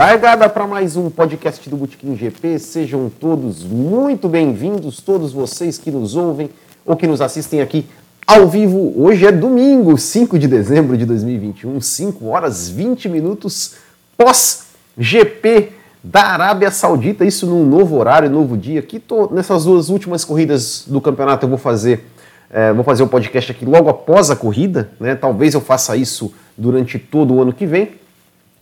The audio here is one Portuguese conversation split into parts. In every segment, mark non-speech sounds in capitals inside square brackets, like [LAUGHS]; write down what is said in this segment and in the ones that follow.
Largada para mais um podcast do Botequim GP. Sejam todos muito bem-vindos, todos vocês que nos ouvem ou que nos assistem aqui ao vivo. Hoje é domingo, 5 de dezembro de 2021, 5 horas 20 minutos pós GP da Arábia Saudita. Isso num novo horário, novo dia. Aqui tô nessas duas últimas corridas do campeonato eu vou fazer é, vou fazer o um podcast aqui logo após a corrida, né? Talvez eu faça isso durante todo o ano que vem.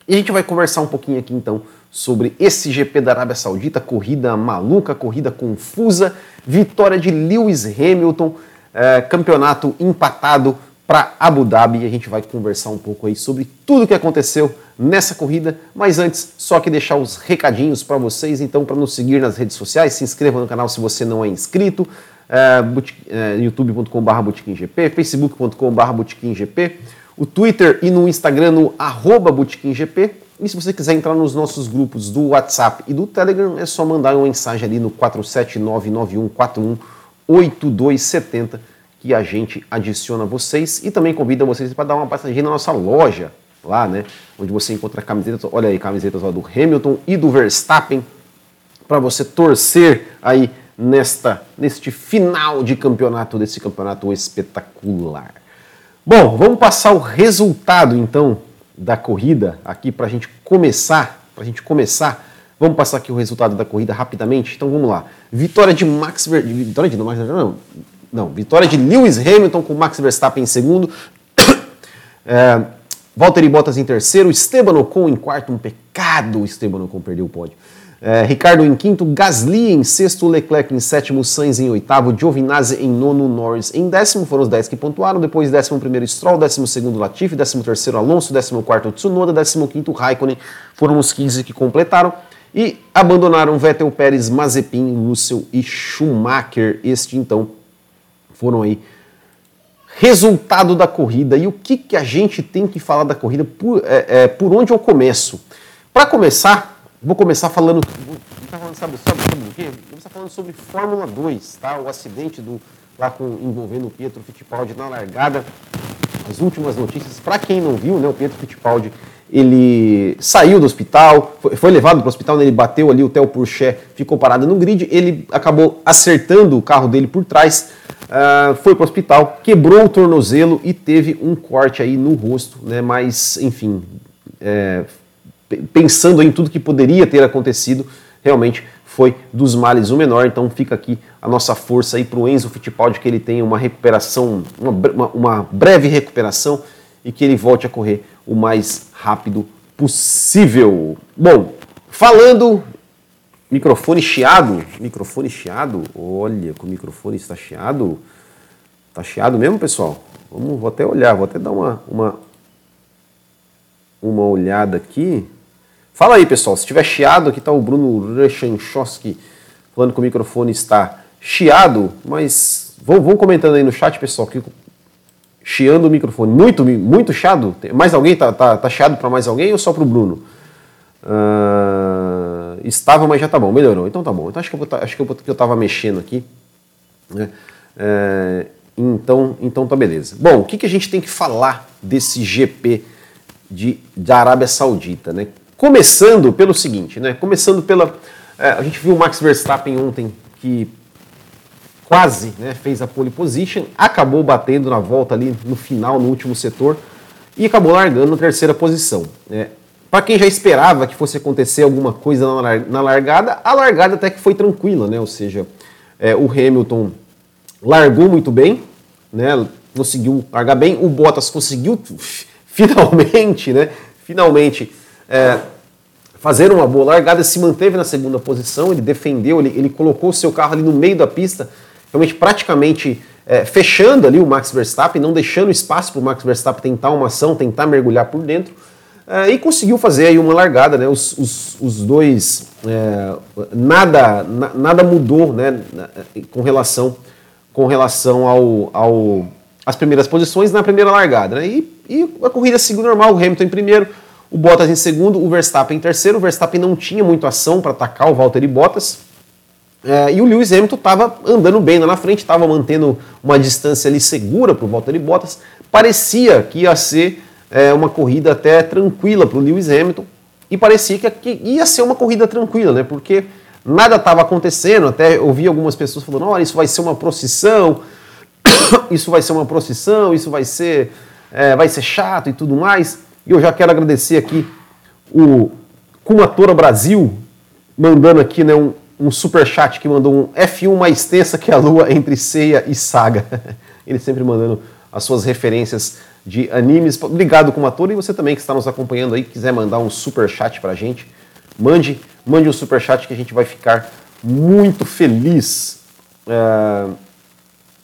E a gente vai conversar um pouquinho aqui então sobre esse GP da Arábia Saudita, corrida maluca, corrida confusa, vitória de Lewis Hamilton, é, campeonato empatado para Abu Dhabi. E a gente vai conversar um pouco aí sobre tudo o que aconteceu nessa corrida. Mas antes, só que deixar os recadinhos para vocês. Então, para nos seguir nas redes sociais, se inscreva no canal se você não é inscrito. É, é, youtube.com.br facebook.com.br o Twitter e no Instagram no arroba. E se você quiser entrar nos nossos grupos do WhatsApp e do Telegram, é só mandar uma mensagem ali no 47991418270 que a gente adiciona vocês e também convida vocês para dar uma passadinha na nossa loja lá, né? Onde você encontra camisetas, olha aí, camisetas do Hamilton e do Verstappen para você torcer aí nesta neste final de campeonato desse campeonato espetacular. Bom, vamos passar o resultado então da corrida aqui para a gente começar. Para a gente começar, vamos passar aqui o resultado da corrida rapidamente. Então vamos lá. Vitória de Max vitória de não, não, não, vitória de Lewis Hamilton com Max Verstappen em segundo. [COUGHS] é, Valtteri Bottas em terceiro, Esteban Ocon em quarto, um pecado Esteban Ocon perdeu o pódio. É, Ricardo em quinto, Gasly em sexto, Leclerc em sétimo, Sainz em oitavo, Giovinazzi em nono, Norris em décimo, foram os dez que pontuaram, depois décimo primeiro Stroll, décimo segundo Latifi, décimo terceiro Alonso, décimo quarto Tsunoda, décimo quinto Raikkonen, foram os 15 que completaram e abandonaram Vettel, Pérez, Mazepin, Russell e Schumacher, este então foram aí resultado da corrida. E o que, que a gente tem que falar da corrida, por, é, é, por onde eu começo? Para começar, Vou começar falando. Vou sabe, sabe, sabe do quê? Vou começar falando sobre Fórmula 2, tá? O acidente do, lá com, envolvendo o Pietro Fittipaldi na largada. As últimas notícias, para quem não viu, né, o Pietro Fittipaldi ele saiu do hospital, foi, foi levado para o hospital, né, ele bateu ali, o Theo Pourchet ficou parado no grid, ele acabou acertando o carro dele por trás, uh, foi para o hospital, quebrou o tornozelo e teve um corte aí no rosto, né, mas enfim, é, pensando em tudo que poderia ter acontecido, realmente foi dos males o menor. Então fica aqui a nossa força aí para o Enzo Fittipaldi, que ele tenha uma recuperação, uma, uma, breve recuperação e que ele volte a correr o mais rápido possível. Bom, falando microfone chiado, microfone chiado, olha que o microfone está chiado, está chiado mesmo, pessoal? Vamos, vou até olhar, vou até dar uma, uma, uma olhada aqui. Fala aí, pessoal. Se tiver chiado, aqui está o Bruno Rechanchowski falando que o microfone está chiado, mas vão, vão comentando aí no chat, pessoal, que chiando o microfone. Muito, muito chiado? Mais alguém? Tá, tá, tá chiado para mais alguém ou só para o Bruno? Uh, estava, mas já tá bom, melhorou. Então tá bom. Então acho que eu, acho que eu, que eu tava mexendo aqui. Né? Uh, então, então tá beleza. Bom, o que, que a gente tem que falar desse GP de, da Arábia Saudita, né? Começando pelo seguinte, né? Começando pela. É, a gente viu o Max Verstappen ontem que quase né, fez a pole position, acabou batendo na volta ali no final, no último setor, e acabou largando na terceira posição. Né? Para quem já esperava que fosse acontecer alguma coisa na largada, a largada até que foi tranquila, né? Ou seja, é, o Hamilton largou muito bem, né? Conseguiu largar bem, o Bottas conseguiu [LAUGHS] finalmente, né? Finalmente é, fazer uma boa largada, se manteve na segunda posição, ele defendeu, ele, ele colocou o seu carro ali no meio da pista, realmente praticamente é, fechando ali o Max Verstappen, não deixando espaço para o Max Verstappen tentar uma ação, tentar mergulhar por dentro, é, e conseguiu fazer aí uma largada, né? Os, os, os dois, é, nada, na, nada mudou, né? Com relação, com relação ao, ao as primeiras posições na primeira largada, né? E, e a corrida seguiu normal, o Hamilton em primeiro, o Bottas em segundo, o Verstappen em terceiro. O Verstappen não tinha muito ação para atacar o Valtteri Bottas. É, e o Lewis Hamilton estava andando bem lá na frente, estava mantendo uma distância ali segura para o Valtteri Bottas. Parecia que ia ser é, uma corrida até tranquila para o Lewis Hamilton. e parecia que ia ser uma corrida tranquila, né? Porque nada estava acontecendo, até ouvi algumas pessoas falando, olha, isso vai ser uma procissão, [COUGHS] isso vai ser uma procissão, isso vai ser, é, vai ser chato e tudo mais. E eu já quero agradecer aqui o Kumatora Brasil, mandando aqui né, um, um super chat que mandou um F1 mais tensa que a lua entre ceia e saga. [LAUGHS] Ele sempre mandando as suas referências de animes. Obrigado, Kumatora, e você também que está nos acompanhando aí, quiser mandar um super chat pra gente, mande, mande um super chat que a gente vai ficar muito feliz. É...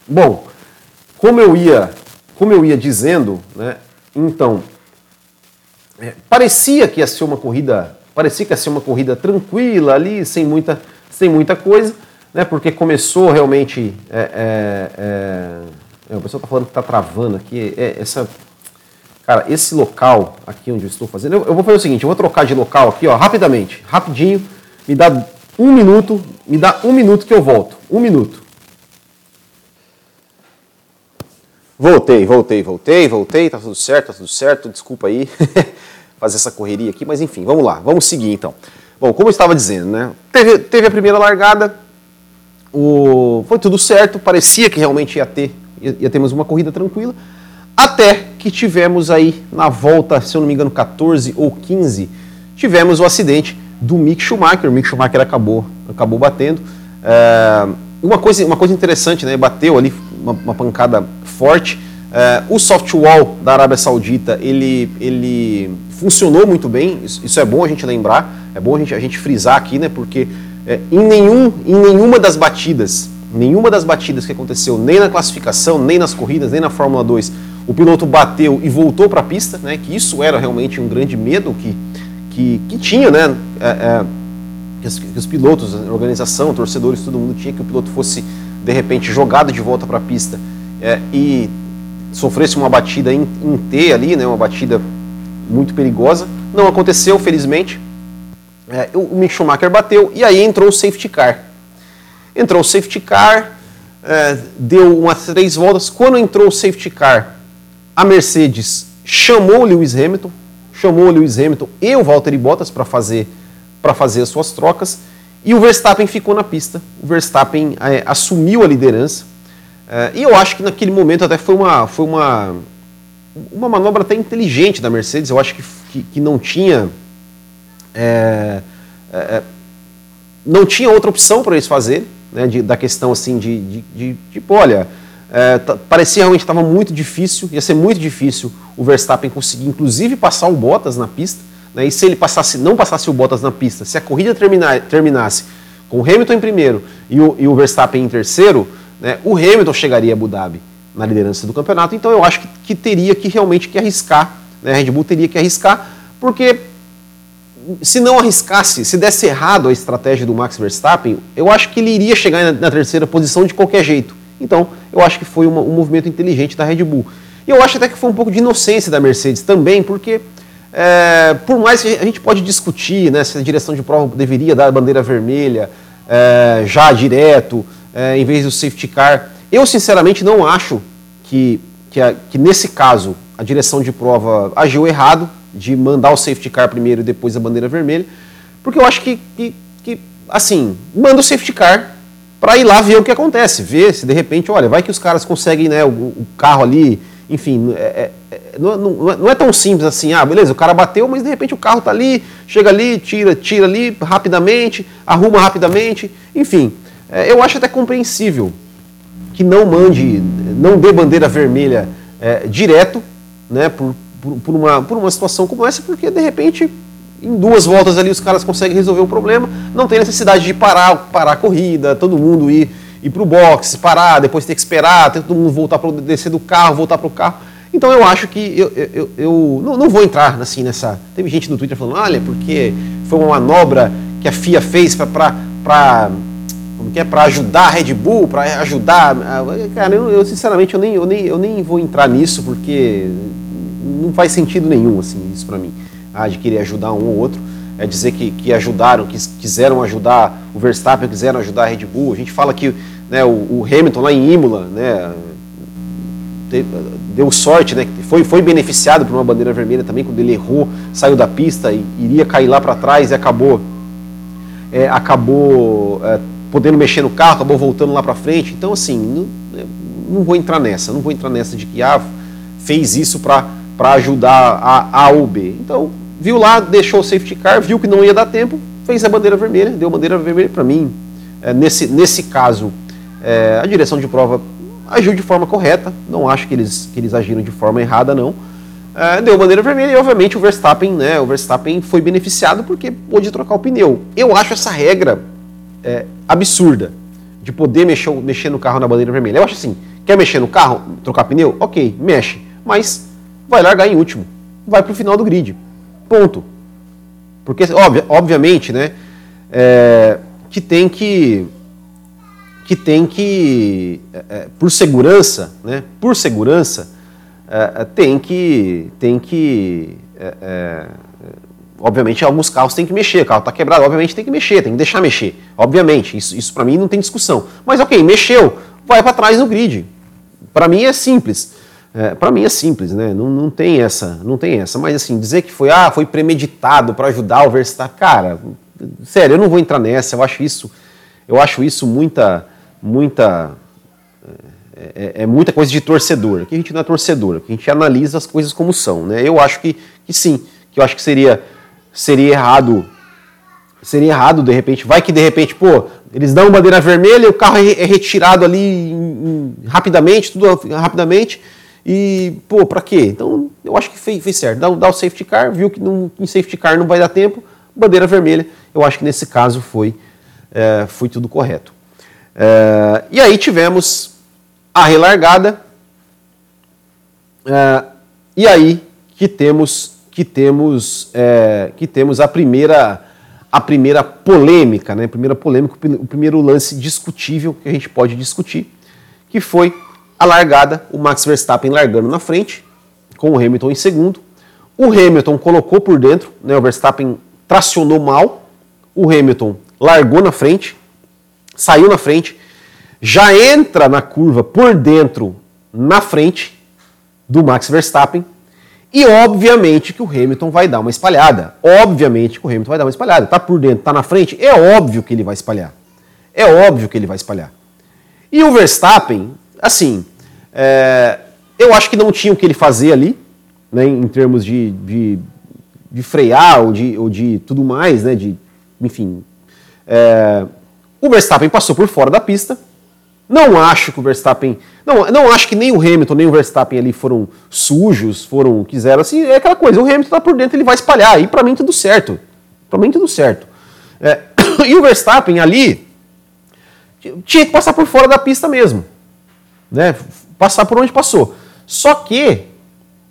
Bom, como eu ia, como eu ia dizendo, né? Então, é, parecia que ia ser uma corrida, parecia que ia ser uma corrida tranquila ali, sem muita, sem muita coisa, né? Porque começou realmente, é, é, é, o pessoal está falando que está travando aqui, é, essa, cara, esse local aqui onde eu estou fazendo, eu, eu, vou fazer o seguinte, eu vou trocar de local aqui, ó, rapidamente, rapidinho, me dá um minuto, me dá um minuto que eu volto, um minuto. Voltei, voltei, voltei, voltei, tá tudo certo, tá tudo certo, desculpa aí [LAUGHS] fazer essa correria aqui, mas enfim, vamos lá, vamos seguir então. Bom, como eu estava dizendo, né, teve, teve a primeira largada, o, foi tudo certo, parecia que realmente ia ter, ia, ia termos uma corrida tranquila, até que tivemos aí na volta, se eu não me engano, 14 ou 15, tivemos o acidente do Mick Schumacher, o Mick Schumacher acabou, acabou batendo, é, uma coisa, uma coisa interessante, né, bateu ali uma, uma pancada forte. Uh, o softwall da Arábia Saudita ele, ele funcionou muito bem, isso, isso, é bom a gente lembrar, é bom a gente, a gente frisar aqui, né? Porque é, em, nenhum, em nenhuma das batidas, nenhuma das batidas que aconteceu, nem na classificação, nem nas corridas, nem na Fórmula 2, o piloto bateu e voltou para a pista, né? Que isso era realmente um grande medo que, que, que tinha, né? É, é, que, os, que os pilotos, a organização, torcedores, todo mundo tinha que o piloto fosse de repente jogado de volta para a pista é, e sofresse uma batida em, em T ali, né, uma batida muito perigosa. Não aconteceu, felizmente. É, o Mick Schumacher bateu e aí entrou o safety car. Entrou o safety car, é, deu umas três voltas. Quando entrou o safety car, a Mercedes chamou o Lewis Hamilton, chamou o Lewis Hamilton e o Valtteri Bottas para fazer para fazer as suas trocas e o Verstappen ficou na pista. O Verstappen é, assumiu a liderança é, e eu acho que naquele momento até foi uma, foi uma, uma manobra até inteligente da Mercedes. Eu acho que, que, que não tinha. É, é, é não tinha outra opção para eles fazerem, né, de, da questão assim de, de, de, tipo, olha, é, parecia realmente estava muito difícil, ia ser muito difícil o Verstappen conseguir, inclusive, passar o Bottas na pista. Né, e se ele passasse, não passasse o Bottas na pista, se a corrida terminar, terminasse com o Hamilton em primeiro e o, e o Verstappen em terceiro, né, o Hamilton chegaria a Abu Dhabi na liderança do campeonato. Então eu acho que, que teria que realmente que arriscar, né, a Red Bull teria que arriscar, porque se não arriscasse, se desse errado a estratégia do Max Verstappen, eu acho que ele iria chegar na, na terceira posição de qualquer jeito. Então eu acho que foi uma, um movimento inteligente da Red Bull. E eu acho até que foi um pouco de inocência da Mercedes também, porque é, por mais que a gente pode discutir né, se a direção de prova deveria dar a bandeira vermelha é, já direto, é, em vez do safety car. Eu, sinceramente, não acho que, que, a, que, nesse caso a direção de prova agiu errado de mandar o safety car primeiro e depois a bandeira vermelha, porque eu acho que, que, que assim, manda o safety car para ir lá ver o que acontece, ver se de repente, olha, vai que os caras conseguem né, o, o carro ali, enfim, é, é, não, não, não, é tão simples assim, ah, beleza, o cara bateu, mas de repente o carro está ali, chega ali, tira, tira ali rapidamente, arruma rapidamente, enfim, é, eu acho até compreensível que não mande, não dê bandeira vermelha é, direto, né, por, por, por, uma, por uma situação como essa, porque de repente em duas voltas ali os caras conseguem resolver o problema, não tem necessidade de parar, parar a corrida, todo mundo ir, ir para o box, parar, depois ter que esperar, ter todo mundo voltar para descer do carro, voltar para o carro. Então eu acho que eu, eu, eu não, não, vou entrar assim nessa. Teve gente no Twitter falando, olha, porque foi uma manobra que a FIA fez para como que é para ajudar a Red Bull, para ajudar. Cara, eu, eu, sinceramente eu nem, eu, nem, eu nem vou entrar nisso porque não faz sentido nenhum assim isso para mim. Ah, de querer ajudar um ou outro, é dizer que, que ajudaram, que quiseram ajudar o Verstappen, quiseram ajudar a Red Bull. A gente fala que né, o, o Hamilton lá em Imola, né, deu sorte, né, foi, foi beneficiado por uma bandeira vermelha também, quando ele errou, saiu da pista e iria cair lá para trás e acabou, é, acabou é, podendo mexer no carro, acabou voltando lá para frente. Então, assim, não, não, vou entrar nessa, não vou entrar nessa de que ah, fez isso para ajudar a A ou B. Então, viu lá, deixou o safety car, viu que não ia dar tempo, fez a bandeira vermelha, deu bandeira vermelha para mim. É, nesse, nesse caso, é, a direção de prova agiu de forma correta, não acho que eles, que eles agiram de forma errada, não. É, deu bandeira vermelha e, obviamente, o Verstappen, né, o Verstappen foi beneficiado porque pôde trocar o pneu. Eu acho essa regra é, absurda de poder mexer, mexer no carro na bandeira vermelha. Eu acho assim, quer mexer no carro, trocar pneu? Ok, mexe, mas vai largar em último, vai para o final do grid, ponto. Porque, obviamente, né, é, que tem que que tem que, é, é, por segurança, né, por segurança, é, tem que, tem que, é, obviamente, alguns carros tem que mexer, o carro está quebrado, obviamente tem que mexer, tem que deixar mexer, obviamente, isso, isso para mim não tem discussão. Mas ok, mexeu, vai para trás no grid. Para mim é simples. É, para mim é simples, né? Não, não tem essa, não tem essa. Mas assim, dizer que foi, ah, foi premeditado para ajudar o Verstappen, cara, sério, eu não vou entrar nessa. Eu acho isso, eu acho isso muita, muita é, é, é, muita coisa de torcedor. Aqui a gente não é torcedor, aqui a gente analisa as coisas como são. Né? Eu acho que, que sim, que eu acho que seria, seria errado. Seria errado, de repente, vai que de repente, pô, eles dão bandeira vermelha, o carro é, é retirado ali rapidamente, tudo rapidamente, e, pô, pra quê? Então, eu acho que fez, fez certo. Dá, dá, o safety car, viu que não, em safety car não vai dar tempo, bandeira vermelha. Eu acho que nesse caso foi, é, foi tudo correto. É, e aí tivemos a relargada. É, e aí que temos que temos é, que temos a primeira a primeira polêmica, né? A primeira polêmica, o primeiro lance discutível que a gente pode discutir, que foi a largada, o Max Verstappen largando na frente, com o Hamilton em segundo. O Hamilton colocou por dentro, né? O Verstappen tracionou mal, o Hamilton largou na frente, saiu na frente, já entra na curva por dentro, na frente do Max Verstappen, e obviamente que o Hamilton vai dar uma espalhada. Obviamente que o Hamilton vai dar uma espalhada. Tá por dentro, tá na frente, é óbvio que ele vai espalhar. É óbvio que ele vai espalhar. E o Verstappen, assim, é, eu acho que não tinha o que ele fazer ali, né, em termos de, de, de frear ou de, ou de tudo mais, né, de, enfim. É, o Verstappen passou por fora da pista. Não acho que o Verstappen. Não, não acho que nem o Hamilton, nem o Verstappen ali foram sujos, foram. quiseram. Assim, é aquela coisa, o Hamilton tá por dentro, ele vai espalhar. E para mim tudo certo. Para mim tudo certo. É, [COUGHS] e o Verstappen ali tinha que passar por fora da pista mesmo. Né? Passar por onde passou. Só que,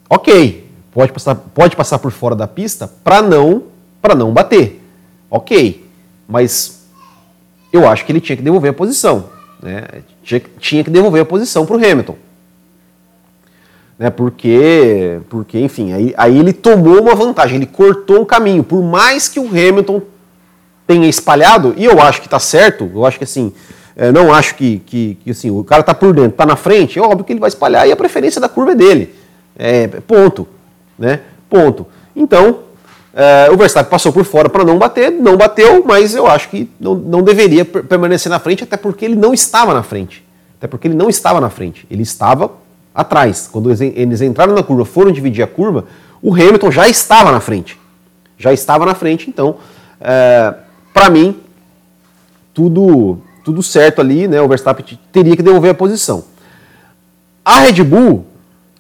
ok, pode passar, pode passar por fora da pista para não, para não bater. Ok, mas eu acho que ele tinha que devolver a posição. Né? Tinha, tinha que devolver a posição para o Hamilton. Né? Porque, porque, enfim, aí, aí ele tomou uma vantagem, ele cortou um caminho. Por mais que o Hamilton tenha espalhado, e eu acho que está certo, eu acho que assim, é, não acho que, que, que, assim, o cara está por dentro, está na frente, é óbvio que ele vai espalhar e a preferência da curva é dele. É, ponto. Né? Ponto. Então, é, o Verstappen passou por fora para não bater, não bateu, mas eu acho que não, não deveria permanecer na frente, até porque ele não estava na frente. Até porque ele não estava na frente, ele estava atrás. Quando eles entraram na curva, foram dividir a curva, o Hamilton já estava na frente. Já estava na frente, então, é, para mim, tudo, tudo certo ali, né? O Verstappen teria que devolver a posição. A Red Bull,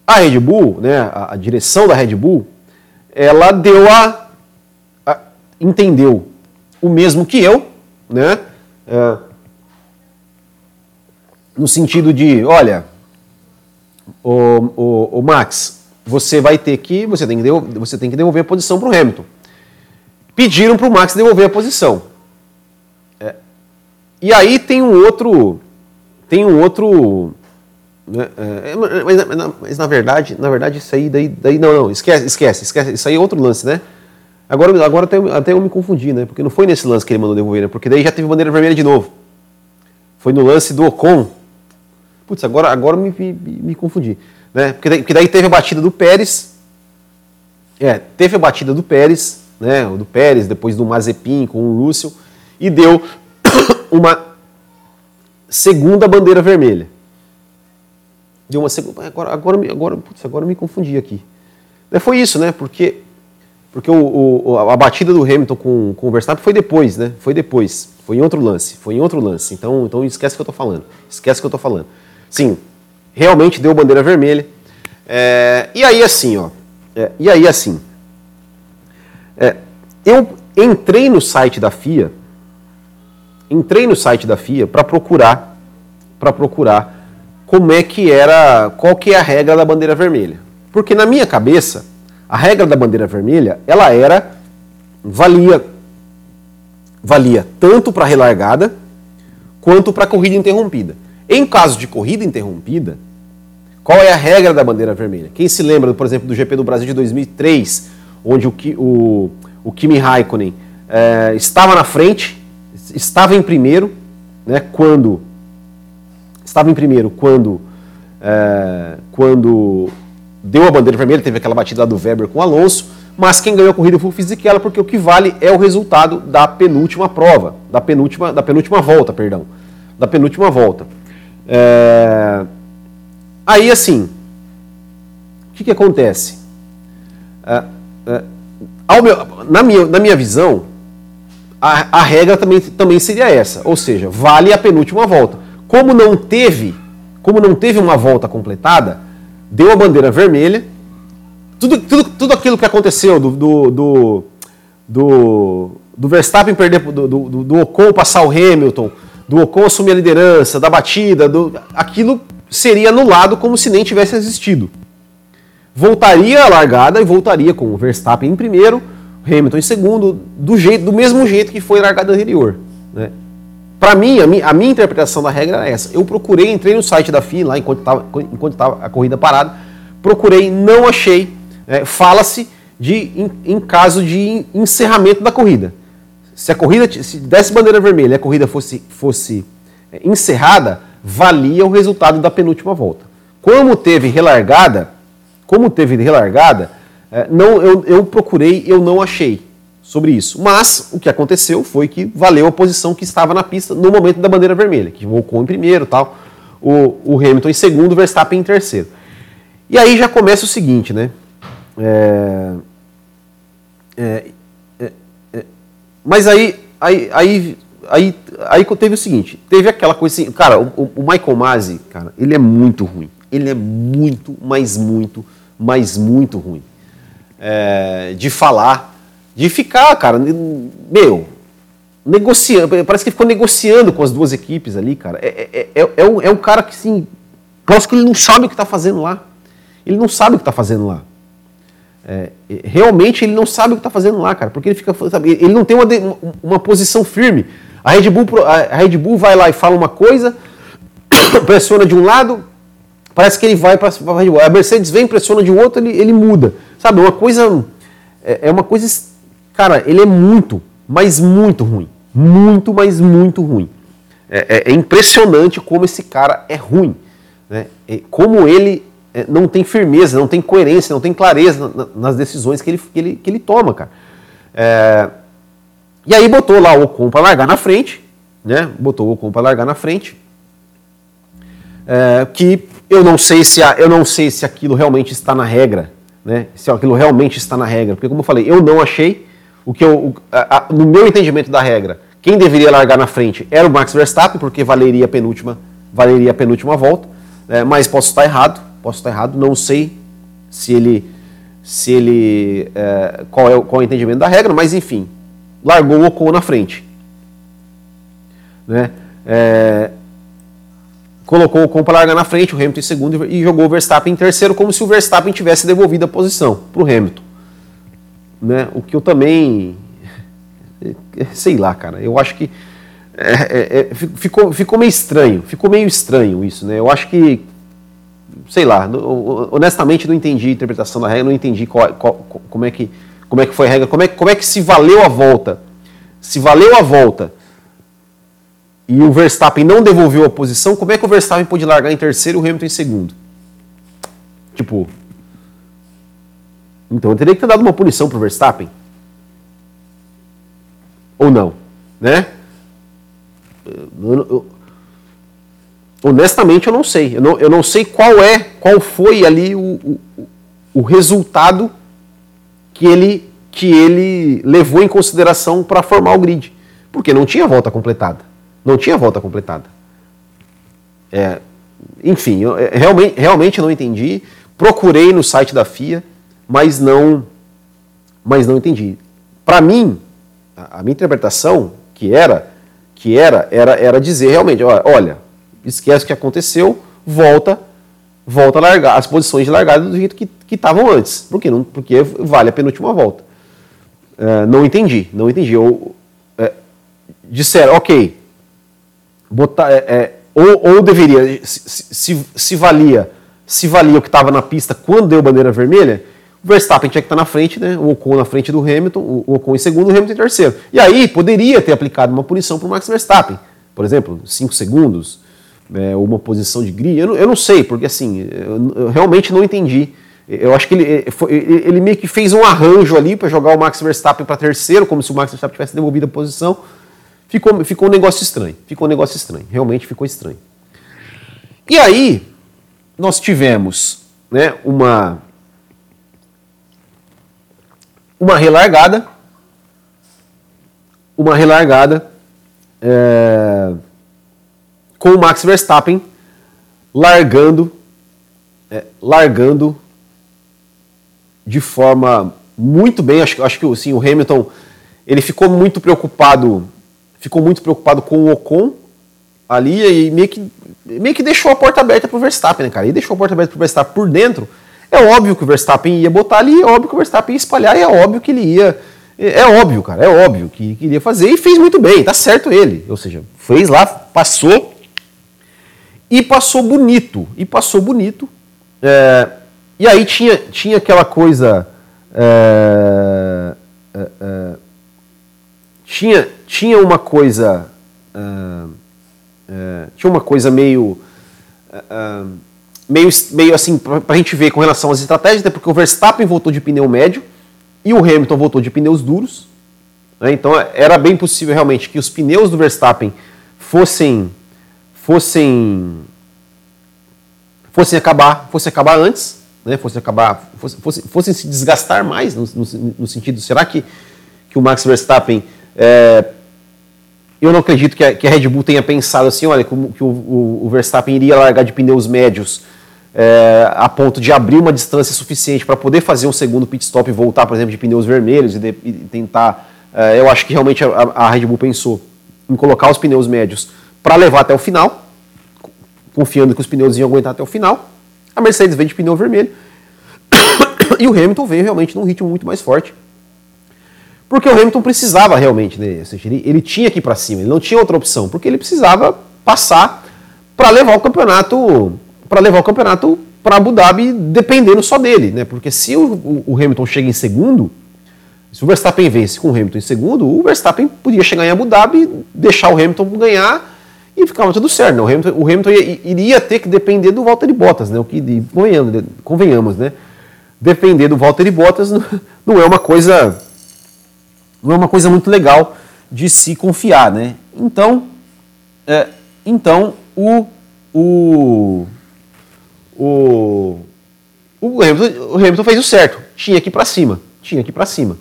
a Red Bull, né, a, a direção da Red Bull, ela deu a entendeu o mesmo que eu, né? É, no sentido de, olha, o, o, o, Max, você vai ter que, você tem que devolver, você tem que devolver a posição para o Hamilton. Pediram para o Max devolver a posição. É, e aí tem um outro, tem um outro, né, é, mas, mas, mas, na verdade, na verdade isso aí daí, daí não, não, esquece, esquece, esquece, isso aí é outro lance, né? Agora, agora até, até eu me confundi, né? Porque não foi nesse lance que ele mandou devolver, né? Porque daí já teve bandeira vermelha de novo. Foi no lance do Ocon. Putz, agora, agora me, me, me confundi. né? Porque daí, porque daí teve a batida do Pérez, é, teve a batida do Pérez, né? Do Pérez, depois do Mazepin com o Russell, e deu [COUGHS] uma segunda bandeira vermelha. Deu uma segunda. Agora, agora, agora, putz, agora me confundi aqui. Foi isso, né? Porque, porque o, o, a batida do Hamilton com, com o Verstappen foi depois, né? Foi depois. Foi em outro lance. Foi em outro lance. Então, então esquece o que eu tô falando. Esquece o que eu tô falando. Sim, realmente deu bandeira vermelha. É, e aí assim, ó. É, e aí assim. É, eu entrei no site da FIA. Entrei no site da FIA para procurar para procurar como é que era, qual que é a regra da bandeira vermelha. Porque na minha cabeça, a regra da bandeira vermelha, ela era valia valia tanto para relargada quanto para corrida interrompida. Em caso de corrida interrompida, qual é a regra da bandeira vermelha? Quem se lembra, por exemplo, do GP do Brasil de 2003, onde o, o, o Kimi Raikkonen é, estava na frente, estava em primeiro, né, quando estava em primeiro quando é, quando deu a bandeira vermelha, teve aquela batida do Weber com o Alonso, mas quem ganhou a corrida foi o Fisichella, porque o que vale é o resultado da penúltima prova, da penúltima, da penúltima volta, perdão, da penúltima volta. É... Aí, assim, o que, que acontece? É, é, meu, na, minha, na minha visão, a, a regra também, também seria essa, ou seja, vale a penúltima volta. Como não teve, como não teve uma volta completada, deu a bandeira vermelha. Tudo, tudo, tudo aquilo que aconteceu do, do, do, do, do Verstappen perder do, do, do Ocon passar o Hamilton, do Ocon assumir a liderança, da batida, do, aquilo seria anulado como se nem tivesse existido. Voltaria a largada e voltaria com o Verstappen em primeiro, Hamilton em segundo, do, jeito, do mesmo jeito que foi a largada anterior. Né? Para mim, a minha, a minha, interpretação da regra era essa. Eu procurei, entrei no site da FIA lá enquanto estava enquanto tava a corrida parada, procurei, não achei. É, Fala-se de em, em, caso de encerramento da corrida. Se a corrida se desse bandeira vermelha e a corrida fosse, fosse é, encerrada, valia o resultado da penúltima volta. Como teve relargada, como teve relargada, é, não, eu, eu procurei, eu não achei sobre isso. Mas o que aconteceu foi que valeu a posição que estava na pista no momento da bandeira vermelha, que o Ocon em primeiro, tal, o, o Hamilton em segundo, Verstappen em terceiro. E aí já começa o seguinte, né? É, é, é, é mas aí, aí, aí, aí, aí teve o seguinte, teve aquela coisa assim, cara, o, o Michael Masi, cara, ele é muito ruim. Ele é muito, mas muito, mas muito ruim. É, de falar de ficar, cara, meu, negociando. Parece que ficou negociando com as duas equipes ali, cara. É, é, é, é, um, é um cara que, assim, parece que ele não sabe o que está fazendo lá. Ele não sabe o que está fazendo lá. É, realmente ele não sabe o que está fazendo lá, cara, porque ele fica, sabe, ele não tem uma, uma posição firme. A Red, Bull, a Red Bull vai lá e fala uma coisa, [COUGHS] pressiona de um lado, parece que ele vai para a Red Bull. A Mercedes vem, pressiona de outro, ele, ele muda. Sabe, uma coisa é, é uma coisa Cara, ele é muito, mas muito ruim. Muito, mas muito ruim. É, é, é impressionante como esse cara é ruim. Né? como ele é, não tem firmeza, não tem coerência, não tem clareza nas decisões que ele, que ele, que ele toma, cara. É, e aí botou lá o Ocon para largar na frente, né? Botou o Ocon para largar na frente. É, que eu não sei se a, eu não sei se aquilo realmente está na regra, né? Se aquilo realmente está na regra, porque como eu falei, eu não achei o que eu, a, a, no meu entendimento da regra, quem deveria largar na frente era o Max Verstappen, porque valeria a penúltima, valeria a penúltima volta. É, mas posso estar errado, posso estar errado, não sei se ele, se ele é, qual, é, qual é o entendimento da regra, mas enfim, largou o Ocon na frente. Né? É, colocou o Ocon para largar na frente, o Hamilton em segundo e jogou o Verstappen em terceiro, como se o Verstappen tivesse devolvido a posição para o Hamilton né? O que eu também, sei lá, cara, eu acho que é, é, é, ficou, ficou meio estranho, ficou meio estranho isso, né? Eu acho que, sei lá, honestamente não entendi a interpretação da regra, não entendi qual, qual, como, é que, como é que foi a regra, como é, como é que se valeu a volta. Se valeu a volta e o Verstappen não devolveu a posição, como é que o Verstappen pôde largar em terceiro e o Hamilton em segundo? Tipo, então eu teria que ter dado uma punição pro Verstappen. Ou não, né? Eu, eu, honestamente eu não sei. Eu não, eu não sei qual é, qual foi ali o, o, o resultado que ele, que ele levou em consideração para formar o grid. Porque não tinha volta completada. Não tinha volta completada. É, enfim, eu é, realmente, realmente não entendi. Procurei no site da FIA, mas não, mas não entendi. Para mim, a, minha interpretação que era que era era era dizer realmente, olha, esquece o que aconteceu, volta, volta a largar as posições de largada do jeito que estavam antes. Por quê? Não, porque vale a penúltima volta. É, não entendi, não entendi. Ou, é, disseram, ok, botar, é, é ou, ou deveria, se, se, se, valia se valia o que estava na pista quando deu bandeira vermelha, Verstappen tinha que estar tá na frente, né? o Ocon na frente do Hamilton, o Ocon em segundo, o Hamilton em terceiro. E aí poderia ter aplicado uma punição para o Max Verstappen, por exemplo, 5 segundos, é, uma posição de grid, eu eu não sei, porque assim, eu, eu, realmente não entendi. Eu acho que ele, é, ele meio que fez um arranjo ali para jogar o Max Verstappen para terceiro, como se o Max Verstappen tivesse devolvido a posição. Ficou, ficou um negócio estranho. Ficou um negócio estranho. Realmente ficou estranho. E aí, nós tivemos né, uma, uma relargada. Uma relargada. É, com o Max Verstappen largando, é, largando de forma muito bem. Acho, acho que assim, o Hamilton ele ficou muito preocupado, ficou muito preocupado com o Ocon ali e meio que, meio que deixou a porta aberta para o Verstappen, né, cara? E deixou a porta aberta para o Verstappen por dentro. É óbvio que o Verstappen ia botar ali, é óbvio que o Verstappen ia espalhar, e é óbvio que ele ia. É, é óbvio, cara, é óbvio que, ele ia fazer e fez muito bem, tá certo ele. Ou seja, fez lá, passou e passou bonito. E passou bonito. É, e aí tinha, tinha aquela coisa. É, é, é tinha, tinha uma coisa. É, tinha uma coisa meio. Meio, meio assim, para a gente ver com relação às estratégias, porque o Verstappen voltou de pneu médio e o Hamilton voltou de pneus duros. Né? Então era bem possível realmente que os pneus do Verstappen fossem fossem fossem acabar, fossem acabar antes, né, fossem acabar, fossem, fossem se desgastar mais no, no, no, sentido, será que, que o Max Verstappen é, eu não acredito que a, que a, Red Bull tenha pensado assim, olha, que, o, o, o Verstappen iria largar de pneus médios é, a ponto de abrir uma distância suficiente para poder fazer um segundo pit stop e voltar, por exemplo, de pneus vermelhos e, de, e tentar. É, eu acho que realmente a, a Red Bull pensou em colocar os pneus médios para levar até o final, confiando que os pneus iam aguentar até o final. A Mercedes veio de pneu vermelho. [COUGHS] e o Hamilton veio realmente num ritmo muito mais forte. Porque o Hamilton precisava realmente, né? Ele, ele tinha que ir para cima, ele não tinha outra opção, porque ele precisava passar para levar o campeonato para levar o campeonato para Abu Dhabi dependendo só dele, né? Porque se o, o, Hamilton chega em segundo, se o Verstappen vence com o Hamilton em segundo, o Verstappen podia chegar em Abu Dhabi, deixar o Hamilton ganhar e ficava tudo certo. Né? O Hamilton, o Hamilton ia, iria ter que depender do Valtteri Bottas, né? O que convenhamos, convenhamos, né? Depender do Valtteri Bottas não é uma coisa não é uma coisa muito legal de se confiar, né? Então, é, então o o o o Hamilton, o Hamilton fez o certo, tinha que ir para cima, tinha ir para cima.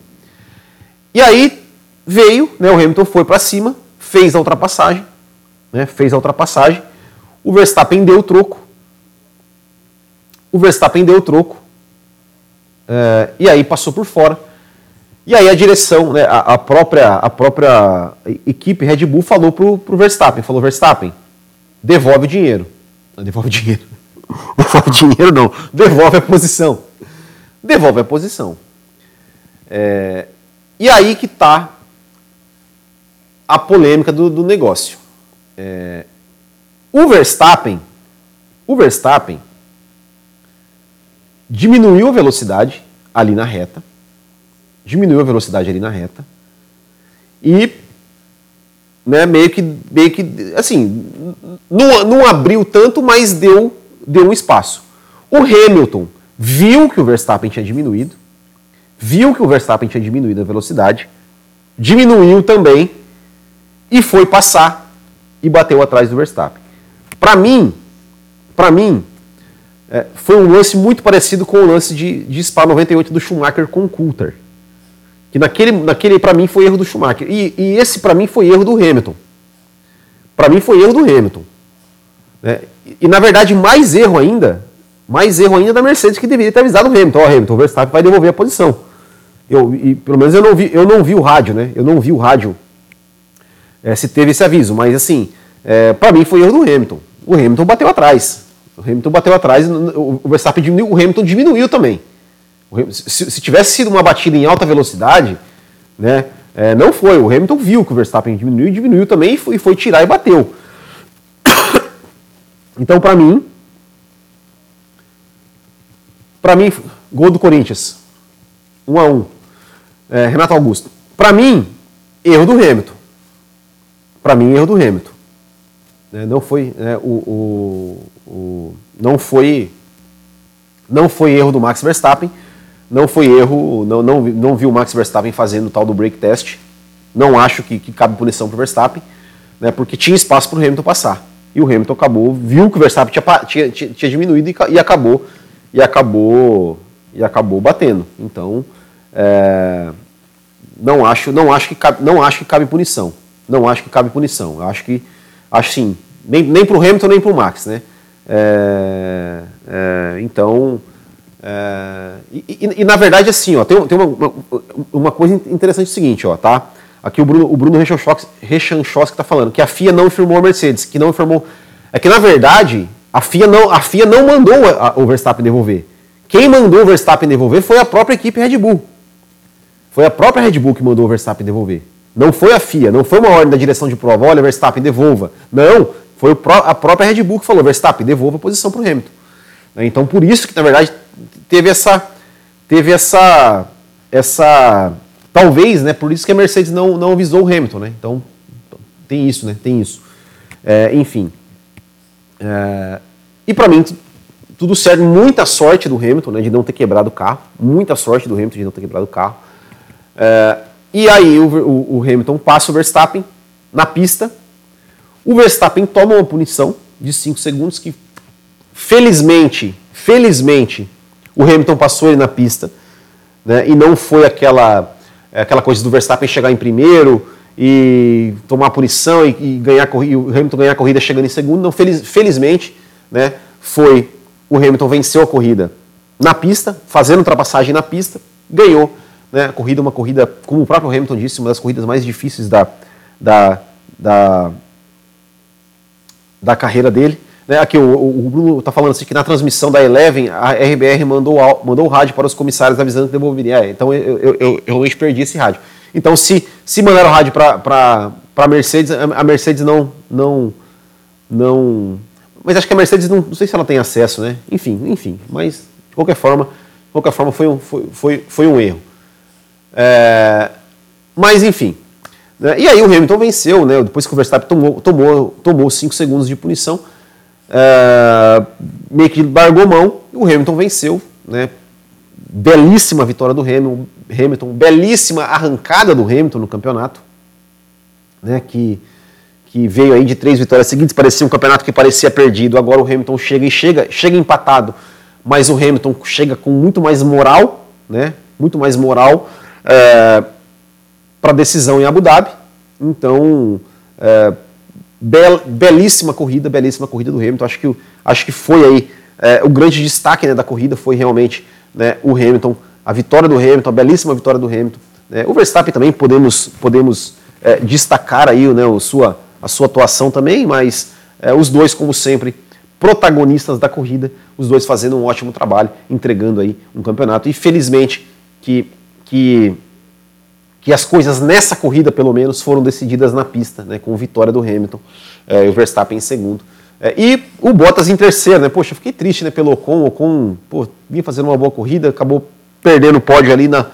E aí veio, né? O Hamilton foi para cima, fez a ultrapassagem né, fez a ultrapassagem. O Verstappen deu o troco. O Verstappen deu o troco. É, e aí passou por fora. E aí a direção, né, a, a, própria, a própria equipe Red Bull falou pro, pro Verstappen, falou, Verstappen, devolve o dinheiro. Devolve o dinheiro. Devolve o dinheiro não, devolve a posição. Devolve a posição. É, e aí que está a polêmica do, do negócio. É, o Verstappen, o Verstappen diminuiu a velocidade ali na reta, diminuiu a velocidade ali na reta e né, meio que, meio que assim, não, não abriu tanto, mas deu, deu um espaço. O Hamilton viu que o Verstappen tinha diminuído, viu que o Verstappen tinha diminuído a velocidade, diminuiu também e foi passar e bateu atrás do Verstappen. Para mim, para mim, é, foi um lance muito parecido com o lance de, de Spa 98 do Schumacher com o Coulter. Que naquele, naquele para mim, foi erro do Schumacher. E, e esse, para mim, foi erro do Hamilton. Para mim, foi erro do Hamilton. Né? E, na verdade, mais erro ainda, mais erro ainda da Mercedes, que deveria ter avisado o Hamilton. Ó, oh, Hamilton, o Verstappen vai devolver a posição. Eu, e, pelo menos eu não, vi, eu não vi o rádio, né? Eu não vi o rádio é, se teve esse aviso. Mas, assim, é, para mim, foi erro do Hamilton. O Hamilton bateu atrás. O Hamilton bateu atrás, o Verstappen diminuiu, o Hamilton diminuiu também. Se, se, tivesse sido uma batida em alta velocidade, né, é, não foi. O Hamilton viu que o Verstappen diminuiu, diminuiu também e foi, foi tirar e bateu. Então, para mim, para mim, gol do Corinthians, 1 um a 1 um. é, Renato Augusto. Para mim, erro do Hamilton. Para mim, erro do Hamilton. É, não foi né, o, o, o, não foi não foi erro do Max Verstappen, não foi erro, não, não, não vi o Max Verstappen fazendo o tal do break test. Não acho que, que cabe punição para o Verstappen, né, porque tinha espaço para o Hamilton passar. E o Hamilton acabou, viu que o Verstappen tinha, tinha, tinha diminuído e, e, acabou e acabou e acabou batendo. Então, é, não acho, não acho que cabe, não acho que cabe punição. Não acho que cabe punição. Eu acho que acho sim, nem, nem para o Hamilton nem para o Max, né? É, é, então, é, e, e, e, na verdade assim, ó, tem, tem uma, uma, uma, coisa interessante o seguinte, ó, tá? Aqui o Bruno, o Bruno Rechanchowski está falando que a FIA não informou a Mercedes, que não informou. É que na verdade a FIA não, a FIA não mandou a, o Verstappen devolver. Quem mandou o Verstappen devolver foi a própria equipe Red Bull. Foi a própria Red Bull que mandou o Verstappen devolver. Não foi a FIA, não foi uma ordem da direção de prova, olha, Verstappen, devolva. Não, foi a própria Red Bull que falou, Verstappen, devolva a posição para o Hamilton. Né, então, por isso que, na verdade, teve essa... Teve essa... essa talvez, né, por isso que a Mercedes não, não avisou o Hamilton, né? Então, tem isso, né? Tem isso. É, enfim. É, e para mim, tudo certo. Muita sorte do Hamilton, né, de não ter quebrado o carro. Muita sorte do Hamilton de não ter quebrado o carro. É, e aí o, o, o Hamilton passa o Verstappen na pista. O Verstappen toma uma punição de 5 segundos que felizmente, felizmente, o Hamilton passou ele na pista, né? E não foi aquela aquela coisa do Verstappen chegar em primeiro e tomar a punição e, e ganhar e o Hamilton ganhar a corrida chegando em segundo. Não, feliz, felizmente, né? Foi o Hamilton venceu a corrida na pista, fazendo ultrapassagem na pista, ganhou né? A corrida é uma corrida, como o próprio Hamilton disse, uma das corridas mais difíceis da, da, da, da carreira dele. Né? Aqui o, o Bruno está falando assim que na transmissão da Eleven, a RBR mandou, mandou o rádio para os comissários avisando que devolveria. É, então eu, eu, eu, eu realmente perdi esse rádio. Então se, se mandaram o rádio para a Mercedes, a Mercedes não, não, não... Mas acho que a Mercedes não, não sei se ela tem acesso, né? Enfim, enfim. Mas de qualquer forma, de qualquer forma foi um, foi, foi, foi um erro. É, mas enfim. Né? E aí o Hamilton venceu, né? depois que o Verstappen tomou, tomou, tomou cinco segundos de punição, é, meio que largou mão, e o Hamilton venceu. Né? Belíssima vitória do Hamilton, Hamilton, belíssima arrancada do Hamilton no campeonato, né? que, que veio aí de três vitórias seguintes, parecia um campeonato que parecia perdido, agora o Hamilton chega e chega, chega empatado, mas o Hamilton chega com muito mais moral, né? muito mais moral, é, para decisão em Abu Dhabi. Então, é, bel, belíssima corrida, belíssima corrida do Hamilton. Acho que, acho que foi aí é, o grande destaque né, da corrida foi realmente né, o Hamilton, a vitória do Hamilton, a belíssima vitória do Hamilton. Né. O Verstappen também podemos, podemos é, destacar aí né, o sua, a sua atuação também, mas é, os dois, como sempre, protagonistas da corrida, os dois fazendo um ótimo trabalho, entregando aí um campeonato. E felizmente que que, que as coisas nessa corrida, pelo menos, foram decididas na pista, né, com vitória do Hamilton é, e o Verstappen em segundo. É, e o Bottas em terceiro, né? Poxa, fiquei triste né, pelo Ocon. O Ocon pô, vinha fazendo uma boa corrida, acabou perdendo o pódio ali na,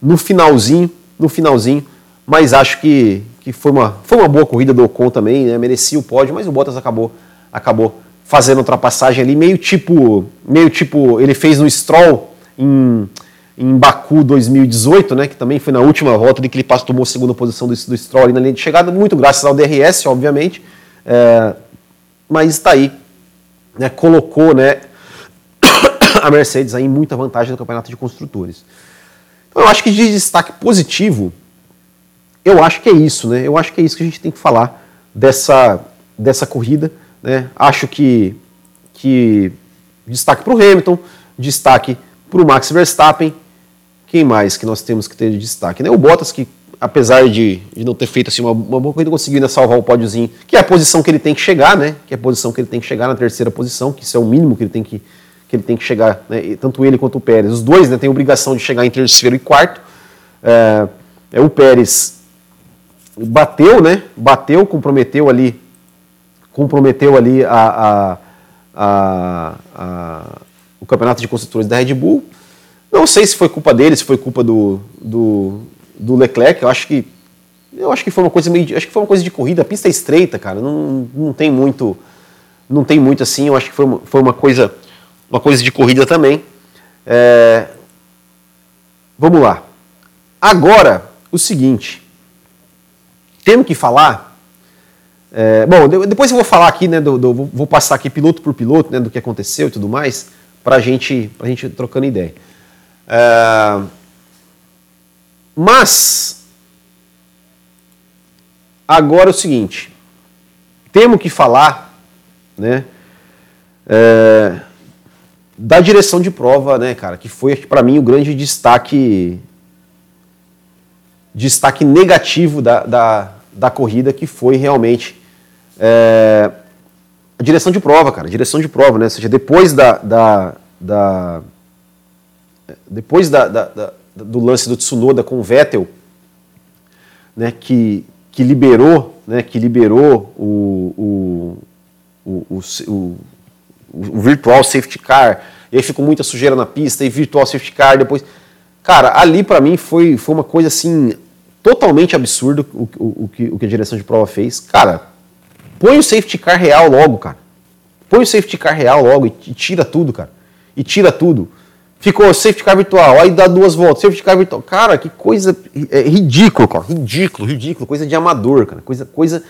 no finalzinho, no finalzinho. Mas acho que, que foi, uma, foi uma boa corrida do Ocon também, né? merecia o pódio, mas o Bottas acabou, acabou fazendo ultrapassagem ali, meio tipo, meio tipo, ele fez no Stroll em, em Baku 2018, né, que também foi na última volta de que ele passou, tomou a segunda posição do, do Stroll ali na linha de chegada, muito graças ao DRS, obviamente, é, mas está aí, né, colocou, né, [COUGHS] a Mercedes aí em muita vantagem no campeonato de construtores. Então eu acho que de destaque positivo, eu acho que é isso, né, eu acho que é isso que a gente tem que falar dessa, dessa corrida, né? Acho que, que destaque para o Hamilton, destaque para o Max Verstappen. Quem mais que nós temos que ter de destaque? Né? O Bottas, que apesar de, de não ter feito assim, uma, uma boa corrida, conseguiu ainda salvar o pódiozinho, que é a posição que ele tem que chegar, né? Que é a posição que ele tem que chegar na terceira posição, que isso é o mínimo que ele tem que, que, ele tem que chegar, né? tanto ele quanto o Pérez. Os dois né, têm a obrigação de chegar em terceiro e quarto. É, é o Pérez bateu, né? Bateu, comprometeu ali comprometeu ali a, a, a, o campeonato de construtores da Red Bull. Não sei se foi culpa dele, se foi culpa do, do, do Leclerc. Eu acho que eu acho que foi uma coisa meio, acho que foi uma coisa de corrida. A pista é estreita, cara. Não, não tem muito, não tem muito assim. Eu acho que foi uma, foi uma coisa, uma coisa de corrida também. É, vamos lá. Agora, o seguinte. Temos que falar é, bom, depois eu vou falar aqui, né, do, do, vou passar aqui piloto por piloto, né, do que aconteceu e tudo mais, para gente, a gente trocando ideia. É, mas, agora é o seguinte, temos que falar, né, é, da direção de prova, né, cara, que foi para mim o grande destaque, destaque negativo da, da, da corrida, que foi realmente é, a direção de prova, cara, direção de prova, né? Ou seja, depois da, da, da depois da, da, do lance do Tsunoda com o Vettel, né, que, que liberou, né, que liberou o, o, o, o, o virtual safety car, e aí ficou muita sujeira na pista, e virtual safety car, depois... Cara, ali para mim foi, foi uma coisa assim, totalmente absurdo o, o, o, que, o que a direção de prova fez. Cara, Põe o safety car real logo, cara. Põe o safety car real logo e tira tudo, cara. E tira tudo. Ficou safety car virtual, aí dá duas voltas, safety car virtual. Cara, que coisa é, ridículo, cara. Ridículo, ridículo. Coisa de amador, cara. Coisa, coisa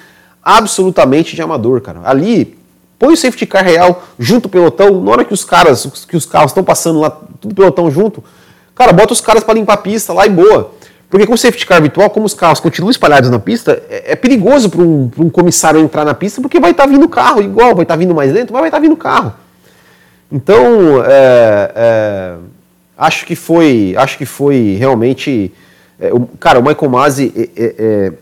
absolutamente de amador, cara. Ali, põe o safety car real junto ao pelotão, na hora que os caras, que os carros estão passando lá, tudo pelotão junto, cara, bota os caras para limpar a pista lá e boa. Porque com o safety car virtual, como os carros continuam espalhados na pista, é, é perigoso para um, um, comissário entrar na pista, porque vai estar tá vindo carro igual, vai estar tá vindo mais lento, mas vai estar tá vindo carro. Então, é, é, acho que foi, acho que foi realmente, é, o, cara, o Michael Masi, é, é,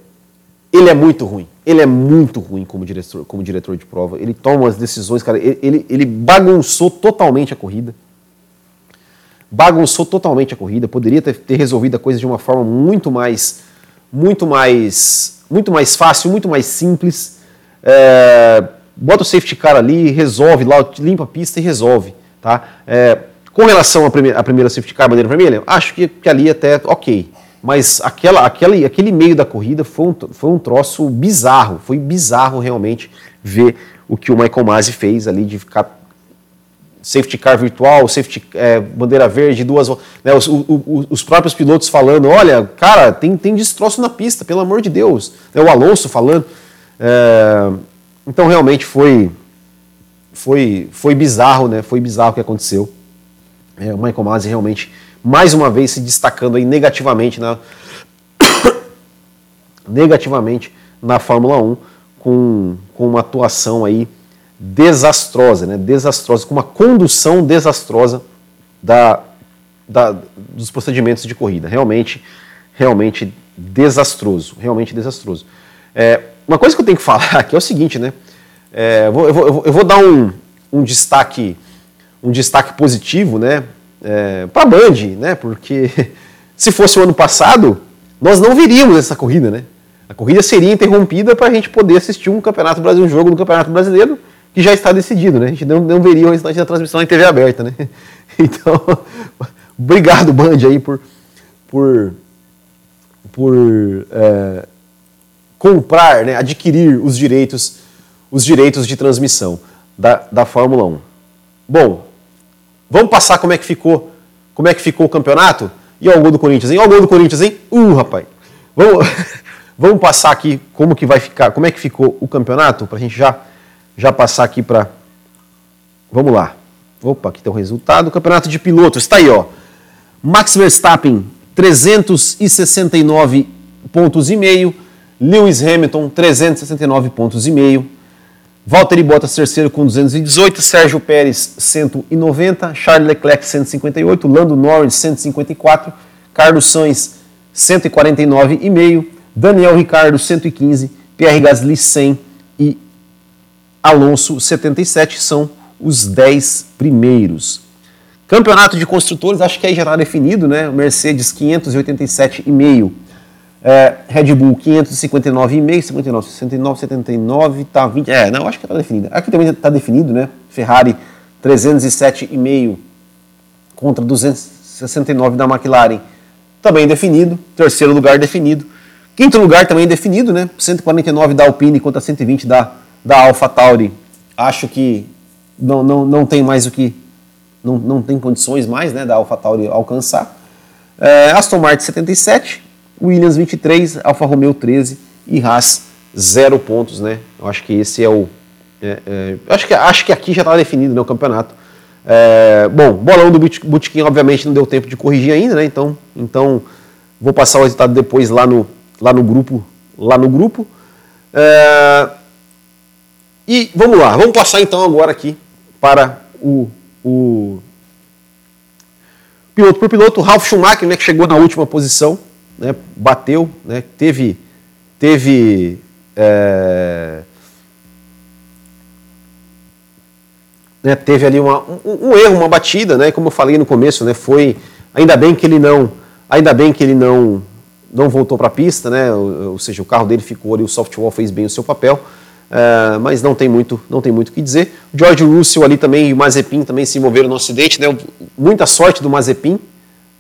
ele é muito ruim. Ele é muito ruim como diretor, como diretor de prova. Ele toma as decisões, cara. Ele, ele, ele bagunçou totalmente a corrida bagunçou totalmente a corrida, poderia ter, ter resolvido a coisa de uma forma muito mais, muito mais, muito mais fácil, muito mais simples. É, bota o safety car ali, resolve lá, limpa a pista e resolve, tá? É, com relação à primeira, à primeira safety car, bandeira vermelha, acho que, que ali até ok. Mas aquela, aquele, aquele meio da corrida foi um, foi um troço bizarro. Foi bizarro realmente ver o que o Michael Masi fez ali de ficar safety car virtual, safety é, bandeira verde, duas, né, os, os, próprios pilotos falando, olha, cara, tem, tem destroço na pista, pelo amor de Deus. É, o Alonso falando. É, então realmente foi, foi, foi bizarro, né? Foi bizarro o que aconteceu. É, o Michael Masi realmente, mais uma vez, se destacando aí negativamente na [COUGHS] negativamente na Fórmula 1 com, com uma atuação aí desastrosa, né? desastrosa, com uma condução desastrosa da, da, dos procedimentos de corrida. Realmente, realmente desastroso, realmente desastroso. É, uma coisa que eu tenho que falar aqui é o seguinte, né? É, eu, vou, eu, vou, eu, vou, dar um, um destaque um destaque positivo, né? É, para a Band, né? Porque [LAUGHS] se fosse o ano passado, nós não viríamos essa corrida, né? A corrida seria interrompida para a gente poder assistir um Campeonato Brasileiro, um jogo no Campeonato Brasileiro que já está decidido, né? A gente não, não veria o restante da transmissão em TV aberta, né? [LAUGHS] Então, [LAUGHS] obrigado, Band, aí, por, por, por é, comprar, né, adquirir os direitos, os direitos de transmissão. da, da Fórmula 1. Bom, vamos passar como é que ficou, como é que ficou o campeonato? E ó, o gol do Corinthians, hein? Ó, o gol do Corinthians, hein? Uh, rapaz. Vamos, [LAUGHS] vamos passar aqui como que vai ficar, como é que ficou o campeonato, para a gente já, já passar aqui para. Vamos lá. Opa, aqui tem o resultado. Campeonato de pilotos, está aí, ó. Max Verstappen, 369 pontos e meio. Lewis Hamilton, 369 pontos e meio. Valtteri Bottas terceiro com 218, Sérgio Pérez 190, Charles Leclerc 158, Lando Norris 154, Carlos Sainz 149,5, Daniel Ricardo 115, Pierre Gasly 100 e Alonso 77 são os 10 primeiros. Campeonato de construtores, acho que aí já está definido, né? Mercedes 587,5 é, Red Bull 559,5, 59, 69, 79, tá 20. É, não, acho que está definido. Aqui também está definido, né? Ferrari 307,5 contra 269 da McLaren. Também definido. Terceiro lugar definido. Quinto lugar também definido, né? 149 da Alpine contra 120 da, da Alpha Tauri. Acho que não, não, não tem mais o que. Não, não tem condições mais né, da Alpha Tauri alcançar. É, Aston Martin 77, Williams 23, Alfa Romeo 13 e Haas 0 pontos, né? Eu acho que esse é o. É, é, acho, que, acho que aqui já está definido né, o campeonato. É, bom, bolão do Bootkin obviamente não deu tempo de corrigir ainda, né? Então, então vou passar o resultado depois lá no, lá no grupo. Lá no grupo. É, e vamos lá, vamos passar então agora aqui para o, o piloto por piloto, Ralf Schumacher, né, que chegou na última posição né, bateu, né, teve, teve é, né, teve ali uma, um, um, erro, uma batida, né, como eu falei no começo, né, foi ainda bem que ele não, ainda bem que ele não, não voltou para a pista, né, ou, ou, seja, o carro dele ficou ali, o software fez bem o seu papel, é, mas não tem muito, não tem muito o que dizer. George Russell ali também e o Mazepin também se envolveram no acidente, né, muita sorte do Mazepin,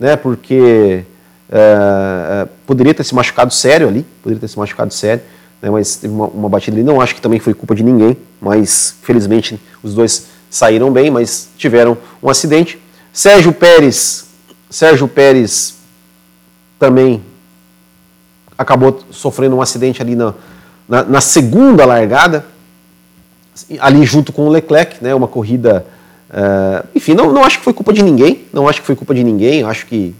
né, porque é, é, poderia ter se machucado sério ali, poderia ter se machucado sério, né, mas teve uma, uma, batida ali. Não acho que também foi culpa de ninguém, mas felizmente os dois saíram bem, mas tiveram um acidente. Sérgio Pérez, Sérgio Pérez também acabou sofrendo um acidente ali na, na, na segunda largada, ali junto com o Leclerc, né, uma corrida. Uh, enfim, não, não acho que foi culpa de ninguém, não acho que foi culpa de ninguém, acho que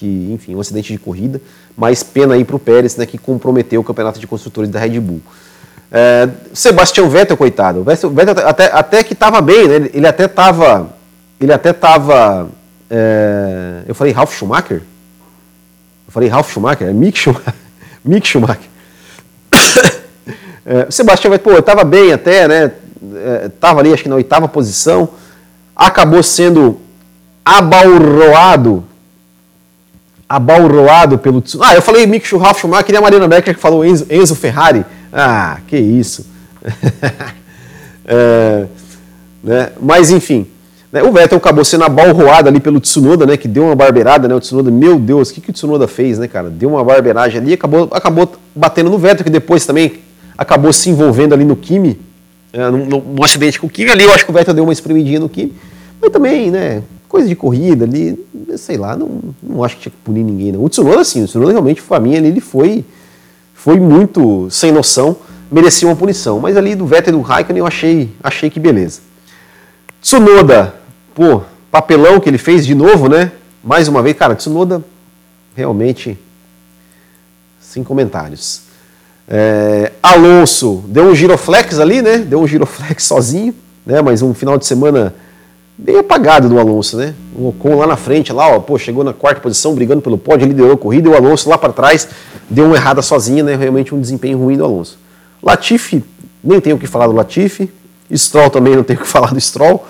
que, enfim, um acidente de corrida, mas pena aí para o Pérez, né, que comprometeu o campeonato de construtores da Red Bull. É, Sebastião Vettel, coitado, Vettel até, até que estava bem, né, ele até estava, ele até estava, é, eu falei Ralf Schumacher? Eu falei Ralf Schumacher, é Mick Schumacher. [LAUGHS] Mick Schumacher. [COUGHS] é, Sebastião Vettel, pô, estava bem até, né, estava é, ali acho que na oitava posição, acabou sendo abalroado abalroado pelo Ah, eu falei Mick Schumacher, Schumacher e a Marina Becker que falou Enzo, Enzo Ferrari. Ah, que isso. [LAUGHS] é, né? Mas enfim, né? o Vettel acabou sendo abalroado ali pelo Tsunoda, né? Que deu uma barbeirada, né? O Tsunoda, meu Deus, o que, que o Tsunoda fez, né, cara? Deu uma barbeiragem ali, acabou, acabou batendo no Vettel, que depois também acabou se envolvendo ali no Kimi, é, num, num, acidente com o Kimi ali. Eu acho que o Vettel deu uma espremidinha no Kimi, mas também, né? Coisa de corrida ali, sei lá, não, não acho que tinha que punir ninguém. Não. O Tsunoda, sim, o Tsunoda realmente, para mim, ele foi, foi muito sem noção, merecia uma punição. Mas ali do Vettel e do Raikkonen eu achei, achei que beleza. Tsunoda, pô, papelão que ele fez de novo, né? Mais uma vez, cara, Tsunoda realmente sem comentários. É, Alonso deu um giroflex ali, né? Deu um giroflex [LAUGHS] sozinho, né? Mas um final de semana bem apagado do Alonso, né? O Ocon lá na frente, lá, ó, pô, chegou na quarta posição, brigando pelo pódio, liderou a corrida, e o Alonso lá para trás deu uma errada sozinha, né? Realmente um desempenho ruim do Alonso. Latifi, nem tenho o que falar do Latifi. Stroll também não tenho o que [LAUGHS] falar do Stroll,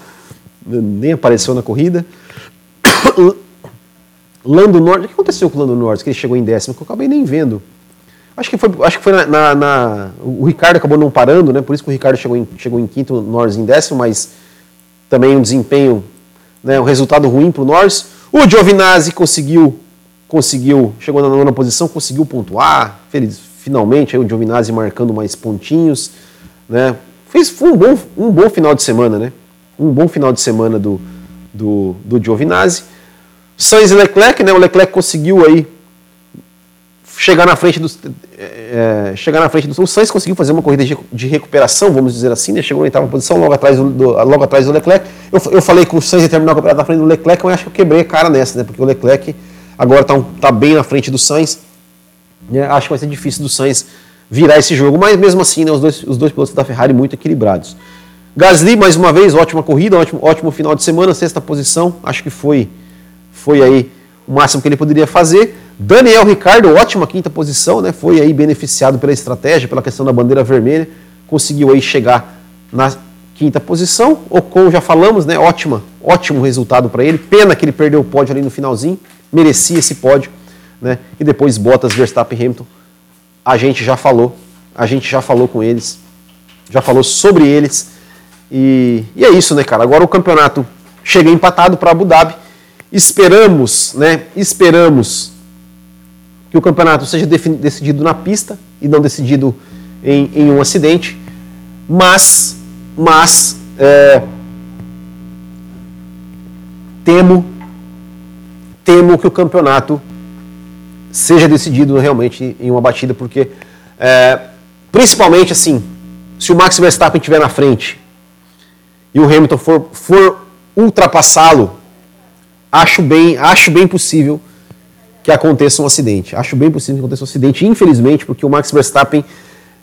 nem apareceu na corrida. [COUGHS] Lando Norris, o que aconteceu com o Lando Norris? Que ele chegou em décimo, que eu acabei nem vendo. Acho que foi, acho que foi na, na, na, O Ricardo acabou não parando, né? Por isso que o Ricardo chegou em, chegou em quinto, o Norris em décimo, mas também um desempenho, né, um resultado ruim para o Norris. O Giovinazzi conseguiu, conseguiu, chegou na nona posição, conseguiu pontuar, feliz, finalmente aí o Giovinazzi marcando mais pontinhos, né, fez, foi um bom, um bom final de semana, né? Um bom final de semana do, do, do Giovinazzi. Sainz e Leclerc, né? O Leclerc conseguiu aí chegar na frente do é, chegar na frente do o Sainz conseguiu fazer uma corrida de, de recuperação, vamos dizer assim, né? Chegou em oitava posição, logo atrás do, do, logo atrás do Leclerc. Eu, eu falei que o Sainz ia terminar o campeonato na frente do Leclerc, mas acho que eu quebrei a cara nessa, né? Porque o Leclerc agora está tá bem na frente do Sainz. Né? Acho que vai ser difícil do Sainz virar esse jogo, mas mesmo assim, né, os, dois, os dois pilotos da Ferrari muito equilibrados. Gasly, mais uma vez, ótima corrida, ótimo, ótimo final de semana, sexta posição, acho que foi, foi aí o máximo que ele poderia fazer. Daniel Ricardo, ótima quinta posição, né, foi aí beneficiado pela estratégia, pela questão da bandeira vermelha, conseguiu aí chegar na quinta posição. Ocon, já falamos, né, ótima, ótimo resultado para ele, pena que ele perdeu o pódio ali no finalzinho, merecia esse pódio, né, e depois Bottas, Verstappen, Hamilton, a gente já falou, a gente já falou com eles, já falou sobre eles. E, e é isso, né, cara? Agora o campeonato chega empatado para Abu Dhabi. Esperamos, né? Esperamos que o campeonato seja decidido na pista e não decidido em, em um acidente. Mas, mas é, temo, temo que o campeonato seja decidido realmente em uma batida, porque é, principalmente assim, se o Max Verstappen estiver na frente e o Hamilton for, for ultrapassá-lo, acho bem, acho bem possível que aconteça um acidente. Acho bem possível que aconteça um acidente, infelizmente, porque o Max Verstappen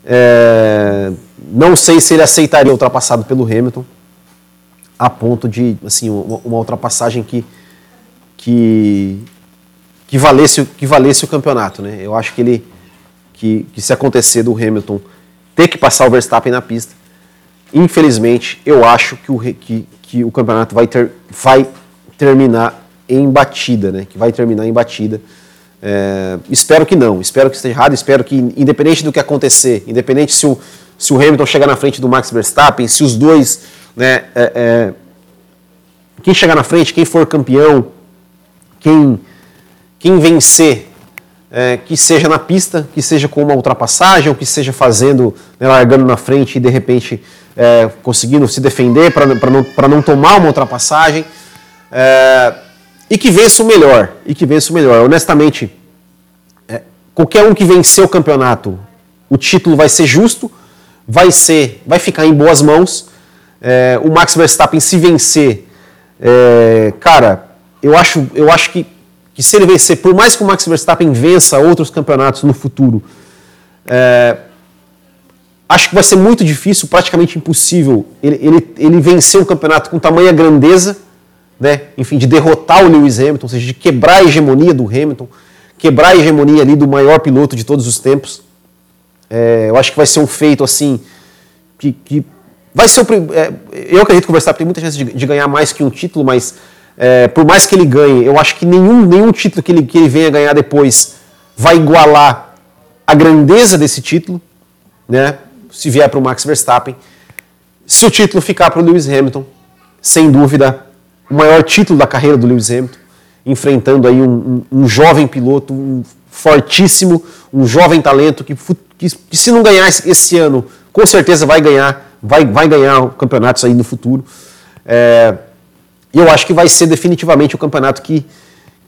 é, não sei se ele aceitaria ultrapassado pelo Hamilton a ponto de assim uma, uma ultrapassagem que que que valesse, que valesse o campeonato. Né? Eu acho que ele que, que se acontecer do Hamilton ter que passar o Verstappen na pista, infelizmente eu acho que o, que, que o campeonato vai, ter, vai terminar em batida, né? que vai terminar em batida. É, espero que não, espero que esteja errado, espero que, independente do que acontecer, independente se o, se o Hamilton chegar na frente do Max Verstappen, se os dois, né, é, é, quem chegar na frente, quem for campeão, quem quem vencer, é, que seja na pista, que seja com uma ultrapassagem, ou que seja fazendo, né, largando na frente e de repente é, conseguindo se defender para não, não tomar uma ultrapassagem. É, e que vença o melhor. E que vença o melhor. Honestamente, é, qualquer um que vencer o campeonato, o título vai ser justo, vai ser, vai ficar em boas mãos. É, o Max Verstappen se vencer, é, cara, eu acho, eu acho que que se ele vencer, por mais que o Max Verstappen vença outros campeonatos no futuro, é, acho que vai ser muito difícil, praticamente impossível, ele, ele, ele vencer um campeonato com tamanha grandeza, né? enfim, de derrotar o Lewis Hamilton, ou seja, de quebrar a hegemonia do Hamilton, quebrar a hegemonia ali do maior piloto de todos os tempos. É, eu acho que vai ser um feito assim que, que vai ser o, é, eu acredito que o Verstappen tem muita chance de, de ganhar mais que um título, mas é, por mais que ele ganhe, eu acho que nenhum, nenhum título que ele, que ele venha ganhar depois vai igualar a grandeza desse título, né? Se vier para o Max Verstappen. Se o título ficar para o Lewis Hamilton, sem dúvida, o maior título da carreira do Lewis Hamilton, enfrentando aí um, um, um jovem piloto, um fortíssimo, um jovem talento que, que, que, se não ganhar esse ano, com certeza vai ganhar, vai, vai ganhar campeonatos aí no futuro. É, eu acho que vai ser definitivamente o campeonato que,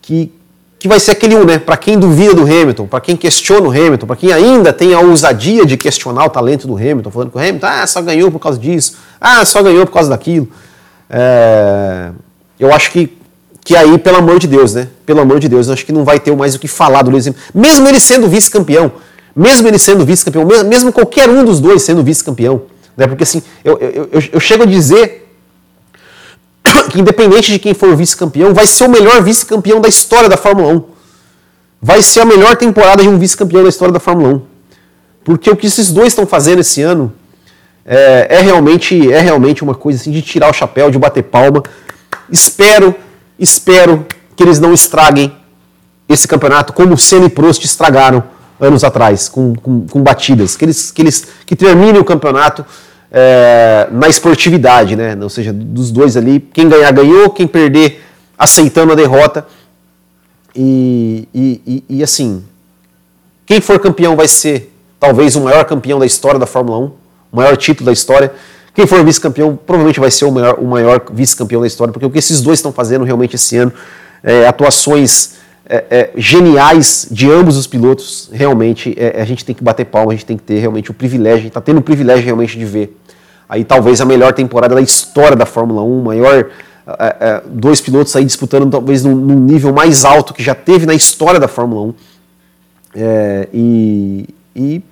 que, que vai ser aquele um, né? Para quem duvida do Hamilton, para quem questiona o Hamilton, para quem ainda tem a ousadia de questionar o talento do Hamilton, falando que o Hamilton ah, só ganhou por causa disso, ah, só ganhou por causa daquilo. É, eu acho que, que aí, pelo amor de Deus, né? Pelo amor de Deus, eu acho que não vai ter mais o que falar do Lewis Hamilton. Mesmo ele sendo vice-campeão, mesmo ele sendo vice-campeão, mesmo qualquer um dos dois sendo vice-campeão, né? Porque assim, eu, eu, eu, eu chego a dizer [COUGHS] que independente de quem for vice-campeão, vai ser o melhor vice-campeão da história da Fórmula 1. Vai ser a melhor temporada de um vice-campeão da história da Fórmula 1. Porque o que esses dois estão fazendo esse ano é, é, realmente, é realmente uma coisa assim de tirar o chapéu, de bater palma. Espero, espero que eles não estraguem esse campeonato como o Senna e Prost estragaram anos atrás, com, com, com batidas. Que eles, que eles que terminem o campeonato é, na esportividade, né? Ou seja, dos dois ali, quem ganhar ganhou, quem perder aceitando a derrota. E, e, e, assim, quem for campeão vai ser talvez o maior campeão da história da Fórmula 1, o maior título da história. Quem for vice-campeão provavelmente vai ser o maior, maior vice-campeão da história, porque o que esses dois estão fazendo realmente esse ano, é, atuações é, é, geniais de ambos os pilotos, realmente é, a gente tem que bater palma, a gente tem que ter realmente o privilégio, está tendo o privilégio realmente de ver. Aí talvez a melhor temporada da história da Fórmula 1, maior é, é, dois pilotos aí disputando talvez num, num, nível mais alto que já teve na história da Fórmula 1. e, e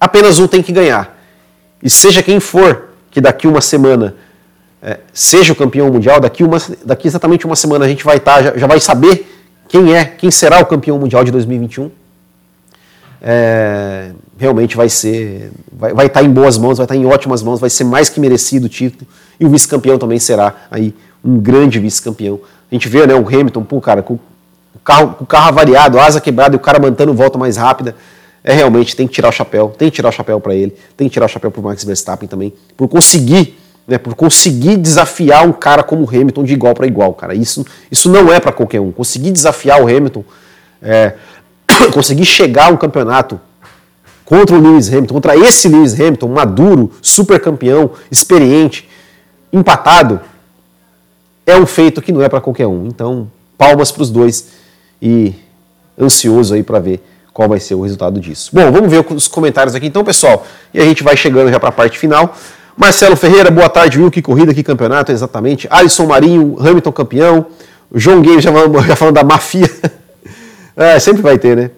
apenas um tem que ganhar. E seja quem for que daqui uma semana é, seja o campeão mundial, daqui, uma, daqui exatamente uma semana a gente vai estar, tá, já, já vai saber quem é, quem será o campeão mundial de 2021. É, realmente vai ser, vai, vai estar tá em boas mãos, vai estar tá em ótimas mãos, vai ser mais que merecido o título. E o vice-campeão também será aí um grande vice-campeão. A gente vê né, o Hamilton, pô, cara, com o carro, com o carro avariado, asa quebrada e o cara mantendo volta mais rápida é realmente tem que tirar o chapéu, tem que tirar o chapéu para ele, tem que tirar o chapéu para o Max Verstappen também, por conseguir, né, por conseguir desafiar um cara como o Hamilton de igual para igual, cara. Isso, isso não é para qualquer um. Conseguir desafiar o Hamilton, é, [COUGHS] conseguir chegar a um campeonato contra o Lewis Hamilton, contra esse Lewis Hamilton, maduro, super campeão, experiente, empatado, é um feito que não é para qualquer um. Então, palmas para os dois e ansioso aí para ver qual vai ser o resultado disso. Bom, vamos ver os comentários aqui então, pessoal, e a gente vai chegando já para a parte final. Marcelo Ferreira, boa tarde, Will, que corrida, que campeonato, exatamente. Alisson Marinho, Hamilton campeão. João Game já, [LAUGHS] já falando da mafia. [LAUGHS] é, sempre vai ter, né?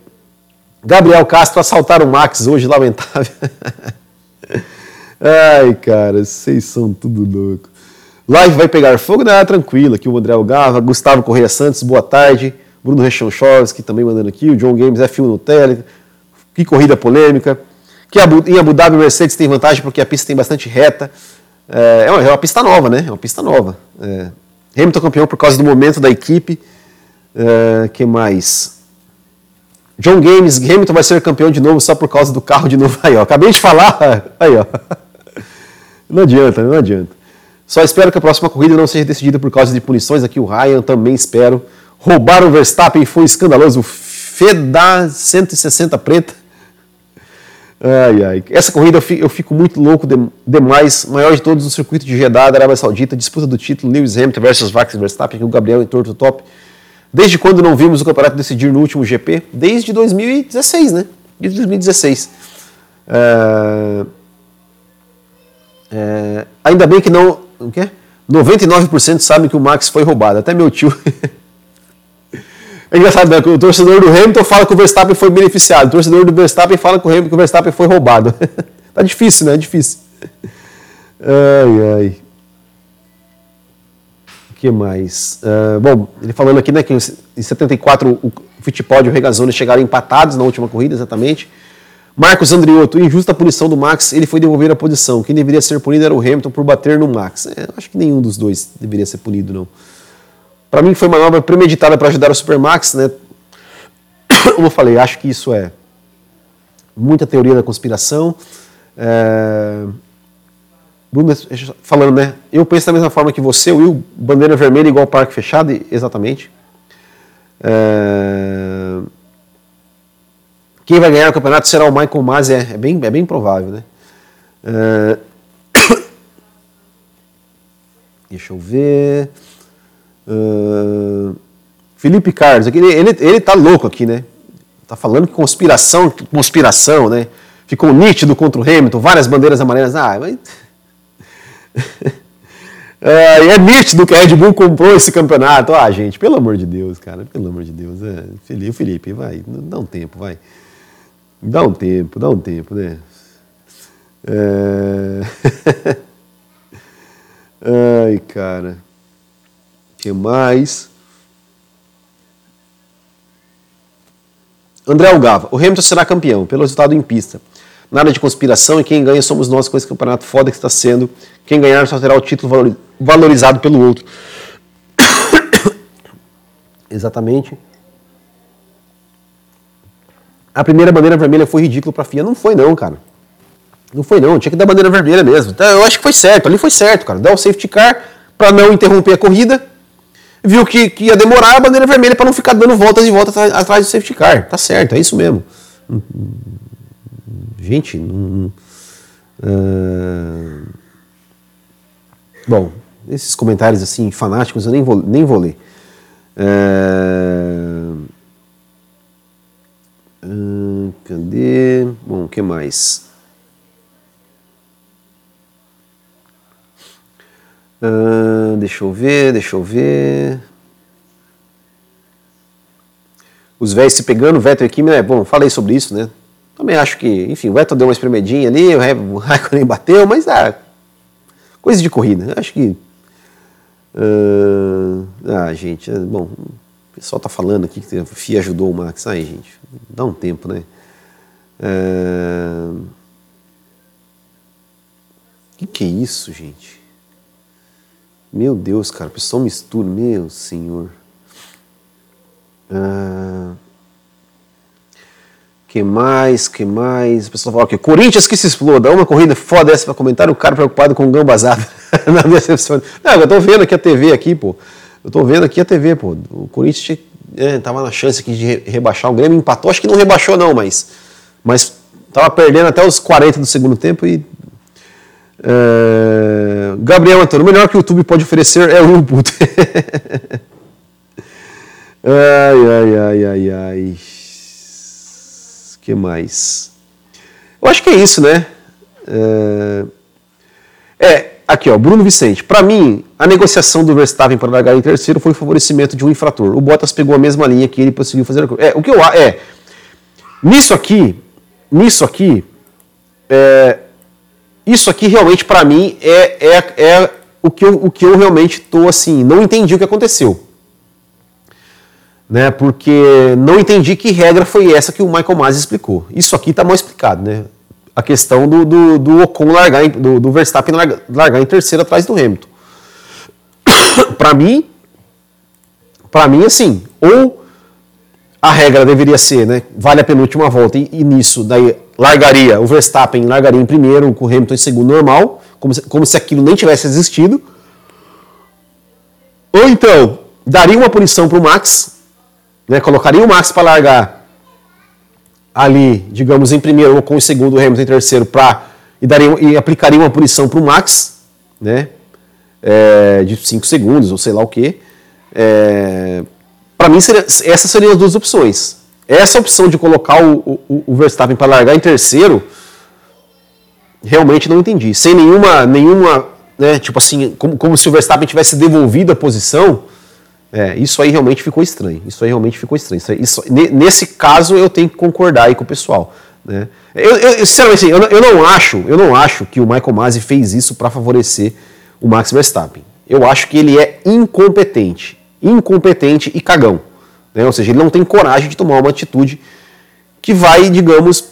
Gabriel Castro, assaltaram o Max hoje, lamentável. [LAUGHS] Ai, cara, vocês são tudo louco. Live vai pegar fogo? Não, tranquilo, aqui o André Algava, Gustavo Correia Santos, boa tarde. Bruno Rechanchowski também mandando aqui, o John Games é filme no tele, que corrida polêmica, que em Abu Dhabi Mercedes tem vantagem porque a pista tem bastante reta, é, é uma, é uma pista nova, né? É uma pista nova. É, Hamilton campeão por causa do momento da equipe, é, que mais? John Games, Hamilton vai ser campeão de novo só por causa do carro de novo. [LAUGHS] Aí, ó, acabei de falar, [LAUGHS] aí, ó. Não adianta, não adianta. Só espero que a próxima corrida não seja decidida por causa de punições. Aqui o Ryan também espero. Roubaram o Verstappen, foi escandaloso. Feda 160 preta. Ai, ai. Essa corrida eu fico muito louco demais. Maior de todos no circuito de Jeddah, da Arábia Saudita. Disputa do título Lewis Hamilton versus Max Verstappen, o Gabriel entrou no top. Desde quando não vimos o campeonato decidir no último GP? Desde 2016, né? Desde 2016. É... É... Ainda bem que não. O quê? 99% sabem que o Max foi roubado. Até meu tio. [LAUGHS] É engraçado, né? O torcedor do Hamilton fala que o Verstappen foi beneficiado. O torcedor do Verstappen fala que o, Hamilton, o Verstappen foi roubado. [LAUGHS] tá difícil, né? É difícil. Ai, ai. O que mais? Uh, bom, ele falando aqui, né, que em 74 o Fittipaldi e o Regazzoni chegaram empatados na última corrida, exatamente. Marcos Andriotto, injusta punição do Max, ele foi devolver a posição. Quem deveria ser punido era o Hamilton por bater no Max. É, acho que nenhum dos dois deveria ser punido, não. Para mim foi uma manobra premeditada para ajudar o Supermax, né? [COUGHS] Como eu falei, acho que isso é muita teoria da conspiração. É... Falando, né? Eu penso da mesma forma que você, Will, bandeira vermelha igual parque fechado, exatamente. É... Quem vai ganhar o campeonato será o Michael Masi, é, é, bem, é bem provável, né? É... [COUGHS] Deixa eu ver. Felipe Carlos, ele, ele, ele tá louco aqui, né? Tá falando que conspiração, conspiração, né? Ficou nítido contra o Hamilton, várias bandeiras amarelas. Ah, mas. [LAUGHS] é, é nítido que a Red Bull comprou esse campeonato. Ah, gente, pelo amor de Deus, cara, pelo amor de Deus. É, Felipe, Felipe, vai, dá um tempo, vai. Dá um tempo, dá um tempo, né? É... [LAUGHS] Ai, cara que mais? André Algava. O Hamilton será campeão pelo resultado em pista. Nada de conspiração e quem ganha somos nós com esse campeonato foda que está sendo. Quem ganhar só terá o título valorizado pelo outro. [COUGHS] Exatamente. A primeira bandeira vermelha foi ridículo para a FIA. Não foi não, cara. Não foi não. Tinha que dar bandeira vermelha mesmo. Então, eu acho que foi certo. Ali foi certo, cara. Dá o safety car para não interromper a corrida viu que, que ia demorar a bandeira vermelha para não ficar dando voltas e voltas atrás do safety car. Tá certo, é isso mesmo. Gente, não, Uh, bom, esses comentários assim fanáticos eu nem vou, nem vou ler. Uh, cadê? Bom, o que mais? Uh, deixa eu ver, deixa eu ver. Os velhos se pegando, Vettel e Kimi, né? Bom, falei sobre isso, né? Também acho que, enfim, o Vettel deu uma espremedinha ali, [LAUGHS] o Raikkonen bateu, mas ah, coisa de corrida. Acho que. Uh, ah, gente, é, bom, o pessoal tá falando aqui que a FIA ajudou o Max. Aí, gente, dá um tempo, né? O uh, que, que é isso, gente? Meu Deus, cara, o pessoal mistura, meu senhor. Uh, que mais? Que mais? O pessoal fala que Corinthians que se exploda. Uma corrida foda essa para comentar. O cara preocupado com o gambazada [LAUGHS] na decepção. Não, eu tô vendo aqui a TV aqui, pô. Eu tô vendo aqui a TV, pô. O Corinthians é, tava na chance aqui de rebaixar. O Grêmio empatou. Acho que não rebaixou, não, mas. Mas tava perdendo até os 40 do segundo tempo e. É, Gabriel Antônio, o melhor que o YouTube pode oferecer é o input. [LAUGHS] ai, ai, ai, ai, ai que mais? Eu acho que é isso, né? É, é aqui, ó, Bruno Vicente. Para mim, a negociação do Verstappen para largar em terceiro foi o favorecimento de um infrator. O Bottas pegou a mesma linha que ele conseguiu fazer. É, o que eu é nisso aqui, nisso aqui, é, isso aqui realmente para mim é, é, é o, que eu, o que eu realmente tô assim, não entendi o que aconteceu né? Porque não entendi que regra foi essa que o Michael Masi explicou. Isso aqui está mal explicado, né? A questão do, do, do Ocon largar, em, do, do Verstappen largar, largar, em terceiro atrás do Hamilton. [COUGHS] para mim, para mim assim, ou a regra deveria ser, né? Vale a penúltima volta e, e nisso daí largaria o Verstappen largaria em primeiro, o Hamilton em segundo normal, como se, como se aquilo nem tivesse existido. Ou então daria uma punição para o Max né, colocaria o Max para largar ali, digamos, em primeiro ou com o segundo, o Hamilton em terceiro, pra, e, daria, e aplicaria uma punição para o Max, né, é, de 5 segundos ou sei lá o que. É, para mim, seria, essas seriam as duas opções. Essa opção de colocar o, o, o Verstappen para largar em terceiro, realmente não entendi. Sem nenhuma, nenhuma né, tipo assim, como, como se o Verstappen tivesse devolvido a posição é, isso aí realmente ficou estranho. Isso aí realmente ficou estranho. Isso, nesse caso eu tenho que concordar aí com o pessoal. Né? Eu, eu, sinceramente, assim, eu, eu, não acho, eu não acho que o Michael Masi fez isso para favorecer o Max Verstappen. Eu acho que ele é incompetente, incompetente e cagão. Né? Ou seja, ele não tem coragem de tomar uma atitude que vai, digamos,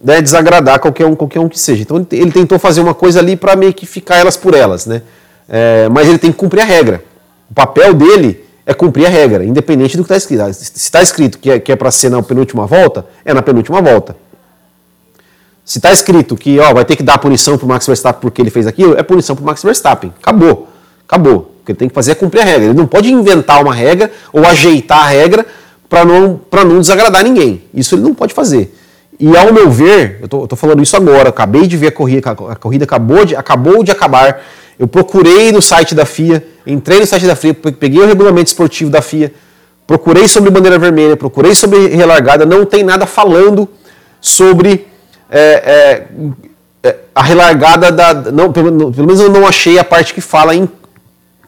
né, desagradar qualquer um, qualquer um que seja. Então ele tentou fazer uma coisa ali para meio que ficar elas por elas, né? É, mas ele tem que cumprir a regra. O papel dele é cumprir a regra, independente do que está escrito. Ah, se está escrito que é, que é para ser na penúltima volta, é na penúltima volta. Se está escrito que ó, vai ter que dar punição para o Max Verstappen porque ele fez aquilo, é punição para o Max Verstappen. Acabou. Acabou. Que ele tem que fazer é cumprir a regra. Ele não pode inventar uma regra ou ajeitar a regra para não, não desagradar ninguém. Isso ele não pode fazer. E ao meu ver, eu estou falando isso agora, acabei de ver a corrida, a corrida acabou de, acabou de acabar. Eu procurei no site da FIA, entrei no site da FIA, peguei o regulamento esportivo da FIA, procurei sobre bandeira vermelha, procurei sobre relargada, não tem nada falando sobre é, é, é a relargada da. Não, pelo, pelo, menos eu não achei a parte que fala em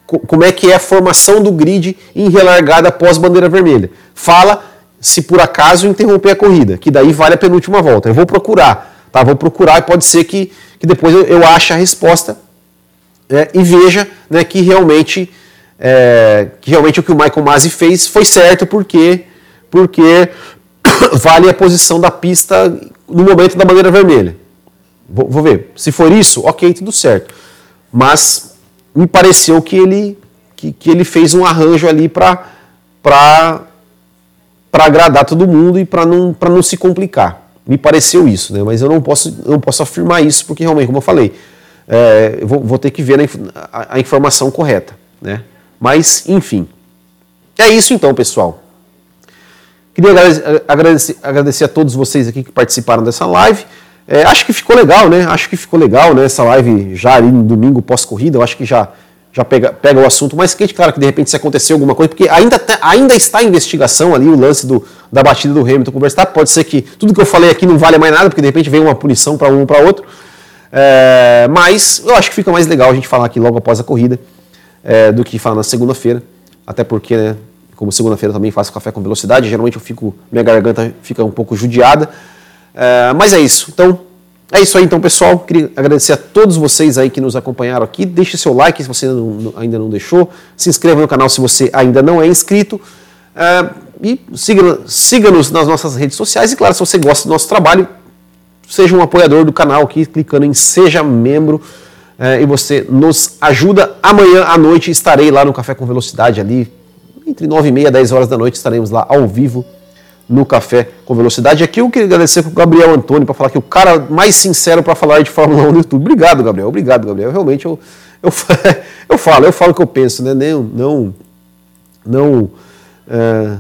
como é que é a formação do grid em relargada após bandeira vermelha. Fala se por acaso interromper a corrida, que daí vale a penúltima volta. Eu vou procurar, tá? Vou procurar e pode ser que, que depois eu, eu ache a resposta é, e veja né, que, realmente, é, que realmente o que o Michael Masi fez foi certo porque, porque [COUGHS] vale a posição da pista no momento da bandeira vermelha. Vou, vou, ver. Se for isso, ok, tudo certo. Mas me pareceu que ele, que, que ele fez um arranjo ali para agradar todo mundo e para não, não se complicar. Me pareceu isso, né? mas eu não posso, não posso afirmar isso porque realmente, como eu falei, é, vou, vou, ter que ver a, a, a informação correta. Né? Mas, enfim. É isso então, pessoal. Queria agradecer, agradecer, a todos vocês aqui que participaram dessa live. É, acho que ficou legal, né? Acho que ficou legal, né? Essa live já ali no domingo pós-corrida, eu acho que já, já pega, pega o assunto mais quente. Claro que de repente se aconteceu alguma coisa, porque ainda, ainda está em investigação ali o lance do, da batida do Hamilton com o Verstappen. Pode ser que tudo que eu falei aqui não vale mais nada, porque de repente vem uma punição para um ou para outro. É, mas eu acho que fica mais legal a gente falar aqui logo após a corrida é, do que falar na segunda-feira. Até porque, né, como segunda-feira também faço café com velocidade, geralmente eu fico, minha garganta fica um pouco judiada. É, mas é isso. Então, é isso aí, então, pessoal. Queria agradecer a todos vocês aí que nos acompanharam aqui. Deixe seu like se você não, ainda não deixou. Se inscreva no canal se você ainda não é inscrito. É, e siga-nos siga nas nossas redes sociais. E, claro, se você gosta do nosso trabalho, seja um apoiador do canal aqui, clicando em Seja Membro. É, e você nos ajuda. Amanhã à noite estarei lá no Café com Velocidade, ali, entre 9 e meia e 10 horas da noite, estaremos lá ao vivo no Café com Velocidade. Aqui eu queria agradecer com o Gabriel Antônio para falar que o cara mais sincero para falar de Fórmula 1 no YouTube. Obrigado, Gabriel. Obrigado, Gabriel. Realmente eu, eu, [LAUGHS] eu falo, eu falo o que eu penso, né? Não, não, não é,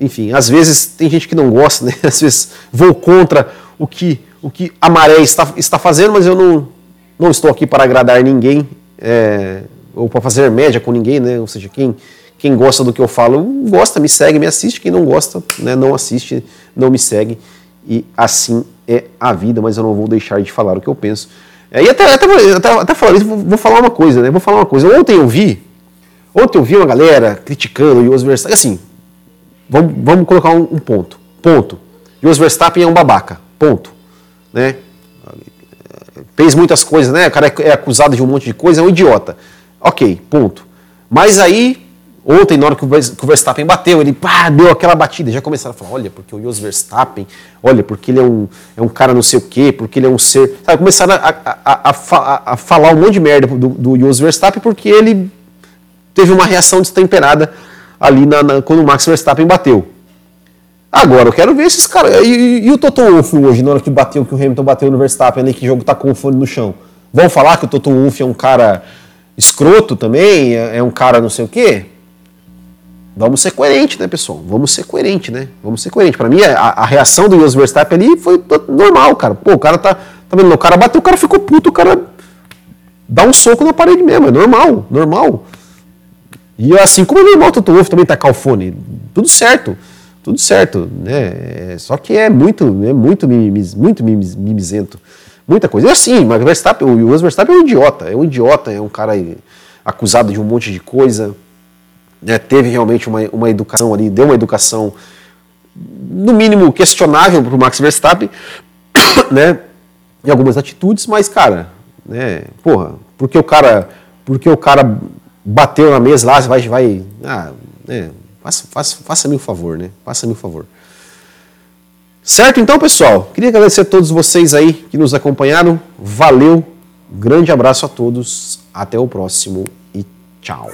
enfim, às vezes tem gente que não gosta, né? [LAUGHS] Às vezes vou contra o que, o que a maré está, está fazendo, mas eu não, não estou aqui para agradar ninguém é, ou para fazer média com ninguém, né? Ou seja, quem, quem gosta do que eu falo, gosta, me segue, me assiste. Quem não gosta, né, não assiste, não me segue. E assim é a vida, mas eu não vou deixar de falar o que eu penso. É, e até, até, até, até falar isso, vou, vou, falar uma coisa, né? Vou falar uma coisa. Ontem eu vi, ontem eu vi uma galera criticando o Verstappen. Assim, vamos, vamos colocar um, um ponto. Ponto. Jos Verstappen é um babaca. Ponto. Né? Fez muitas coisas, né? O cara é, é acusado de um monte de coisa, é um idiota. Ok, ponto. Mas aí Ontem, na hora que o Verstappen bateu, ele pá, deu aquela batida. Já começaram a falar: olha, porque o Jos Verstappen, olha, porque ele é um, é um cara não sei o quê, porque ele é um ser. Sabe, começaram a, a, a, a falar um monte de merda do, do Jos Verstappen porque ele teve uma reação destemperada ali na, na, quando o Max Verstappen bateu. Agora, eu quero ver esses caras. E, e, o Toto Wolff hoje, na hora que bateu, que o Hamilton bateu no Verstappen ali, que jogo tá com o fone no chão. Vão falar que o Toto Wolff é um cara escroto também, é, é um cara não sei o quê? Vamos ser coerente, né, pessoal? Vamos ser coerente, né? Vamos ser coerente. Para mim, a, a, reação do Jos Verstappen ali foi normal, cara. Pô, o cara tá, tá vendo? O cara bateu, o cara ficou puto, o cara dá um soco na parede mesmo, é normal, normal. E assim como é normal o Toto Wolff também tacar o fone, tudo certo, tudo certo, né? É, só que é muito, é muito, mimiz, muito mimizento, muita coisa. E assim, mas o Verstappen, o Jos Verstappen é um idiota, é um idiota, é um cara acusado de um monte de coisa né, teve realmente uma, uma educação ali, deu uma educação, no mínimo, questionável para o Max Verstappen, [COUGHS] né, em algumas atitudes, mas, cara, né, porra, porque o cara, porque o cara bateu na mesa lá, vai, vai, ah, né, faça, faça, faça-me um favor, né, faça-me um favor. Certo, então, pessoal, queria agradecer a todos vocês aí que nos acompanharam, valeu, grande abraço a todos, até o próximo e tchau.